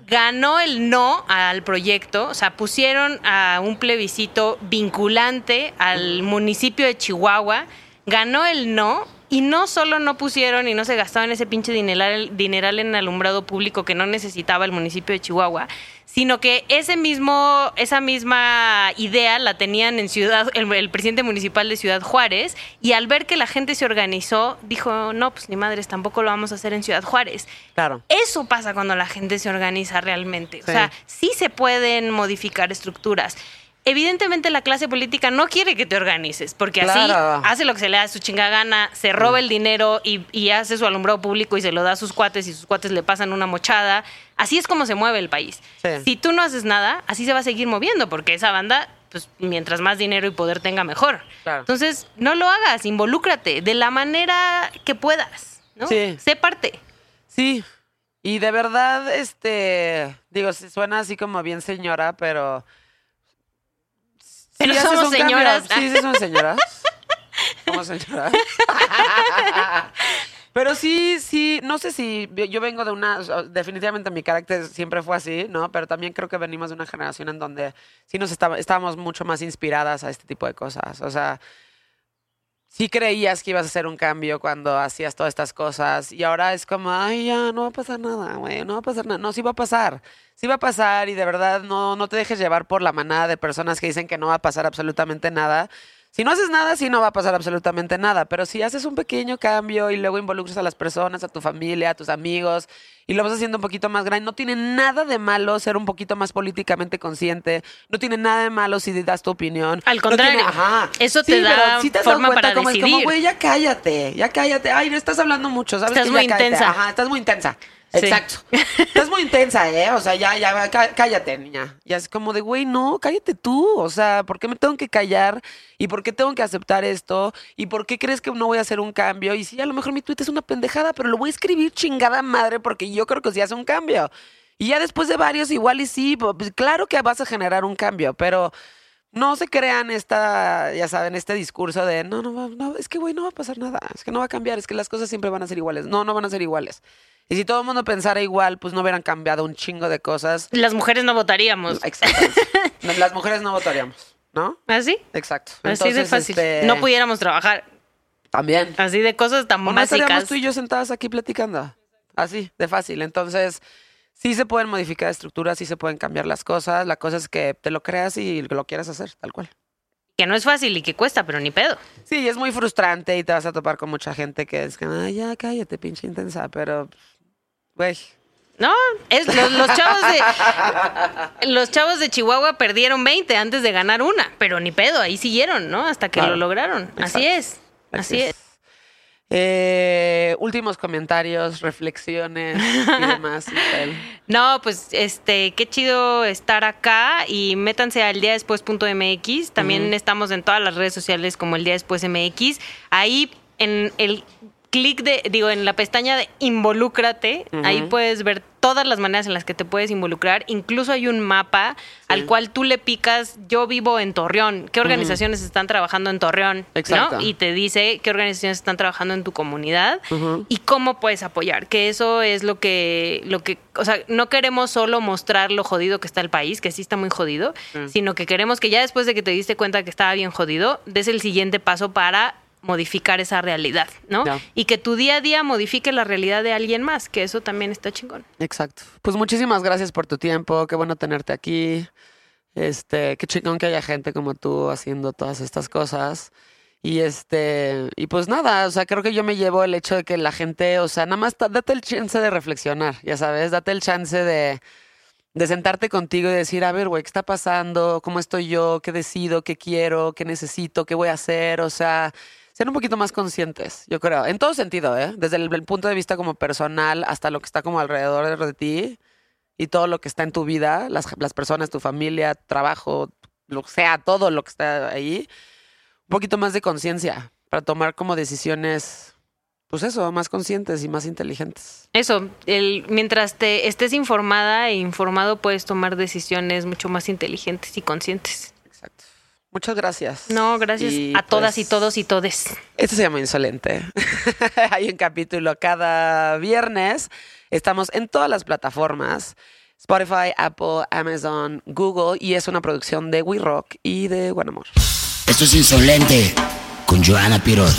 Ganó el no al proyecto, o sea, pusieron a un plebiscito vinculante al municipio de Chihuahua, ganó el no y no solo no pusieron y no se gastaban ese pinche dineral, dineral en alumbrado público que no necesitaba el municipio de Chihuahua, sino que ese mismo, esa misma idea la tenían en Ciudad, el, el presidente municipal de Ciudad Juárez, y al ver que la gente se organizó, dijo, no, pues ni madres, tampoco lo vamos a hacer en Ciudad Juárez. Claro. Eso pasa cuando la gente se organiza realmente. O sea, sí se pueden modificar estructuras. Evidentemente la clase política no quiere que te organices, porque Claro. así hace lo que se le da a su chinga gana, se roba el dinero y, y hace su alumbrado público y se lo da a sus cuates y sus cuates le pasan una mochada. Así es como se mueve el país. Sí. Si tú no haces nada, así se va a seguir moviendo, porque esa banda, pues mientras más dinero y poder tenga, mejor. Claro. Entonces, no lo hagas, involúcrate de la manera que puedas, ¿no? Sí. Sé parte. Sí, y de verdad, este, digo, suena así como bien señora, pero... Pero haces somos un cambio. señoras. Sí, sí somos señoras. somos señoras. pero sí, sí, no sé si yo vengo de una, definitivamente mi carácter siempre fue así, ¿no? Pero también creo que venimos de una generación en donde sí nos estábamos mucho más inspiradas a este tipo de cosas. O sea, sí creías que ibas a hacer un cambio cuando hacías todas estas cosas y ahora es como, ay, ya, no va a pasar nada, güey, no va a pasar nada. No, sí va a pasar, sí va a pasar y de verdad no, no te dejes llevar por la manada de personas que dicen que no va a pasar absolutamente nada. Si no haces nada, sí no va a pasar absolutamente nada, pero si haces un pequeño cambio y luego involucras a las personas, a tu familia, a tus amigos y lo vas haciendo un poquito más grande, no tiene nada de malo ser un poquito más políticamente consciente, no tiene nada de malo si das tu opinión. Al No tiene- contrario, ajá. eso te Sí, pero da sí te forma cuenta para cómo es como, güey, ya cállate, ya cállate. Ay, no estás hablando mucho, ¿sabes? Estás que muy ya cállate. intensa. Ajá, estás muy intensa. Sí. Exacto. Estás muy intensa, ¿eh? O sea, ya, ya, cá- cállate, niña. Ya es como de, güey, no, cállate tú. O sea, ¿por qué me tengo que callar? ¿Y por qué tengo que aceptar esto? ¿Y por qué crees que no voy a hacer un cambio? Y sí, a lo mejor mi tweet es una pendejada, pero lo voy a escribir chingada madre porque yo creo que sí hace un cambio. Y ya después de varios, igual y sí, pues claro que vas a generar un cambio, pero no se crean esta, ya saben, este discurso de no, no, no, es que güey, no va a pasar nada, es que no va a cambiar, es que las cosas siempre van a ser iguales. No, no van a ser iguales. Y si todo el mundo pensara igual, pues no hubieran cambiado un chingo de cosas. Las mujeres no votaríamos. Exactamente. Las mujeres no votaríamos, ¿no? ¿Así? Exacto. Así de Entonces, fácil. este, No pudiéramos trabajar. También. Así de cosas tan O básicas. tú y yo sentadas aquí platicando. Así, de fácil. Entonces, sí se pueden modificar estructuras, sí se pueden cambiar las cosas. La cosa es que te lo creas y lo quieras hacer, tal cual. Que no es fácil y que cuesta, pero ni pedo. Sí, es muy frustrante y te vas a topar con mucha gente que es que, "Ay, ya cállate, pinche intensa, pero, güey. No, es los, los chavos de los chavos de Chihuahua perdieron 20 antes de ganar una, pero ni pedo, ahí siguieron, ¿no? Hasta que Claro. lo lograron. Así es. Así es. Eh, últimos comentarios, reflexiones y demás. No, pues este, qué chido estar acá y métanse al día después.mx. También Ujú. estamos en todas las redes sociales como el día después MX. Ahí en el clic de, digo, en la pestaña de involúcrate, ahí puedes ver todas las maneras en las que te puedes involucrar. Incluso hay un mapa al cual tú le picas, yo vivo en Torreón, ¿qué organizaciones están trabajando en Torreón? Exacto. ¿no? Y te dice qué organizaciones están trabajando en tu comunidad y cómo puedes apoyar, que eso es lo que, lo que, o sea, no queremos solo mostrar lo jodido que está el país, que sí está muy jodido, Mm. sino que queremos que ya después de que te diste cuenta que estaba bien jodido, des el siguiente paso para modificar esa realidad, ¿no? Y que tu día a día modifique la realidad de alguien más, que eso también está chingón. Exacto. Pues muchísimas gracias por tu tiempo. Qué bueno tenerte aquí. Este, qué chingón que haya gente como tú haciendo todas estas cosas. Y este, y pues nada, o sea, creo que yo me llevo el hecho de que la gente, o sea, nada más date el chance de reflexionar, ya sabes, date el chance de, de sentarte contigo y decir, a ver, güey, ¿qué está pasando? ¿Cómo estoy yo? ¿Qué decido? ¿Qué quiero? ¿Qué necesito? ¿Qué voy a hacer? O sea, ser un poquito más conscientes, yo creo, en todo sentido, ¿eh? Desde el, punto de vista como personal hasta lo que está como alrededor de ti y todo lo que está en tu vida, las, las personas, tu familia, trabajo, lo que sea, todo lo que está ahí, un poquito más de conciencia para tomar como decisiones, pues eso, más conscientes y más inteligentes. Eso, el, mientras te estés informada e informado puedes tomar decisiones mucho más inteligentes y conscientes. Muchas gracias. No, gracias Y, a todas y pues, todos y todes. Esto se llama Insolente. Hay un capítulo cada viernes. Estamos en todas las plataformas. Spotify, Apple, Amazon, Google y es una producción de We Rock y de Guanamor. Esto es insolente con Joana Piroz.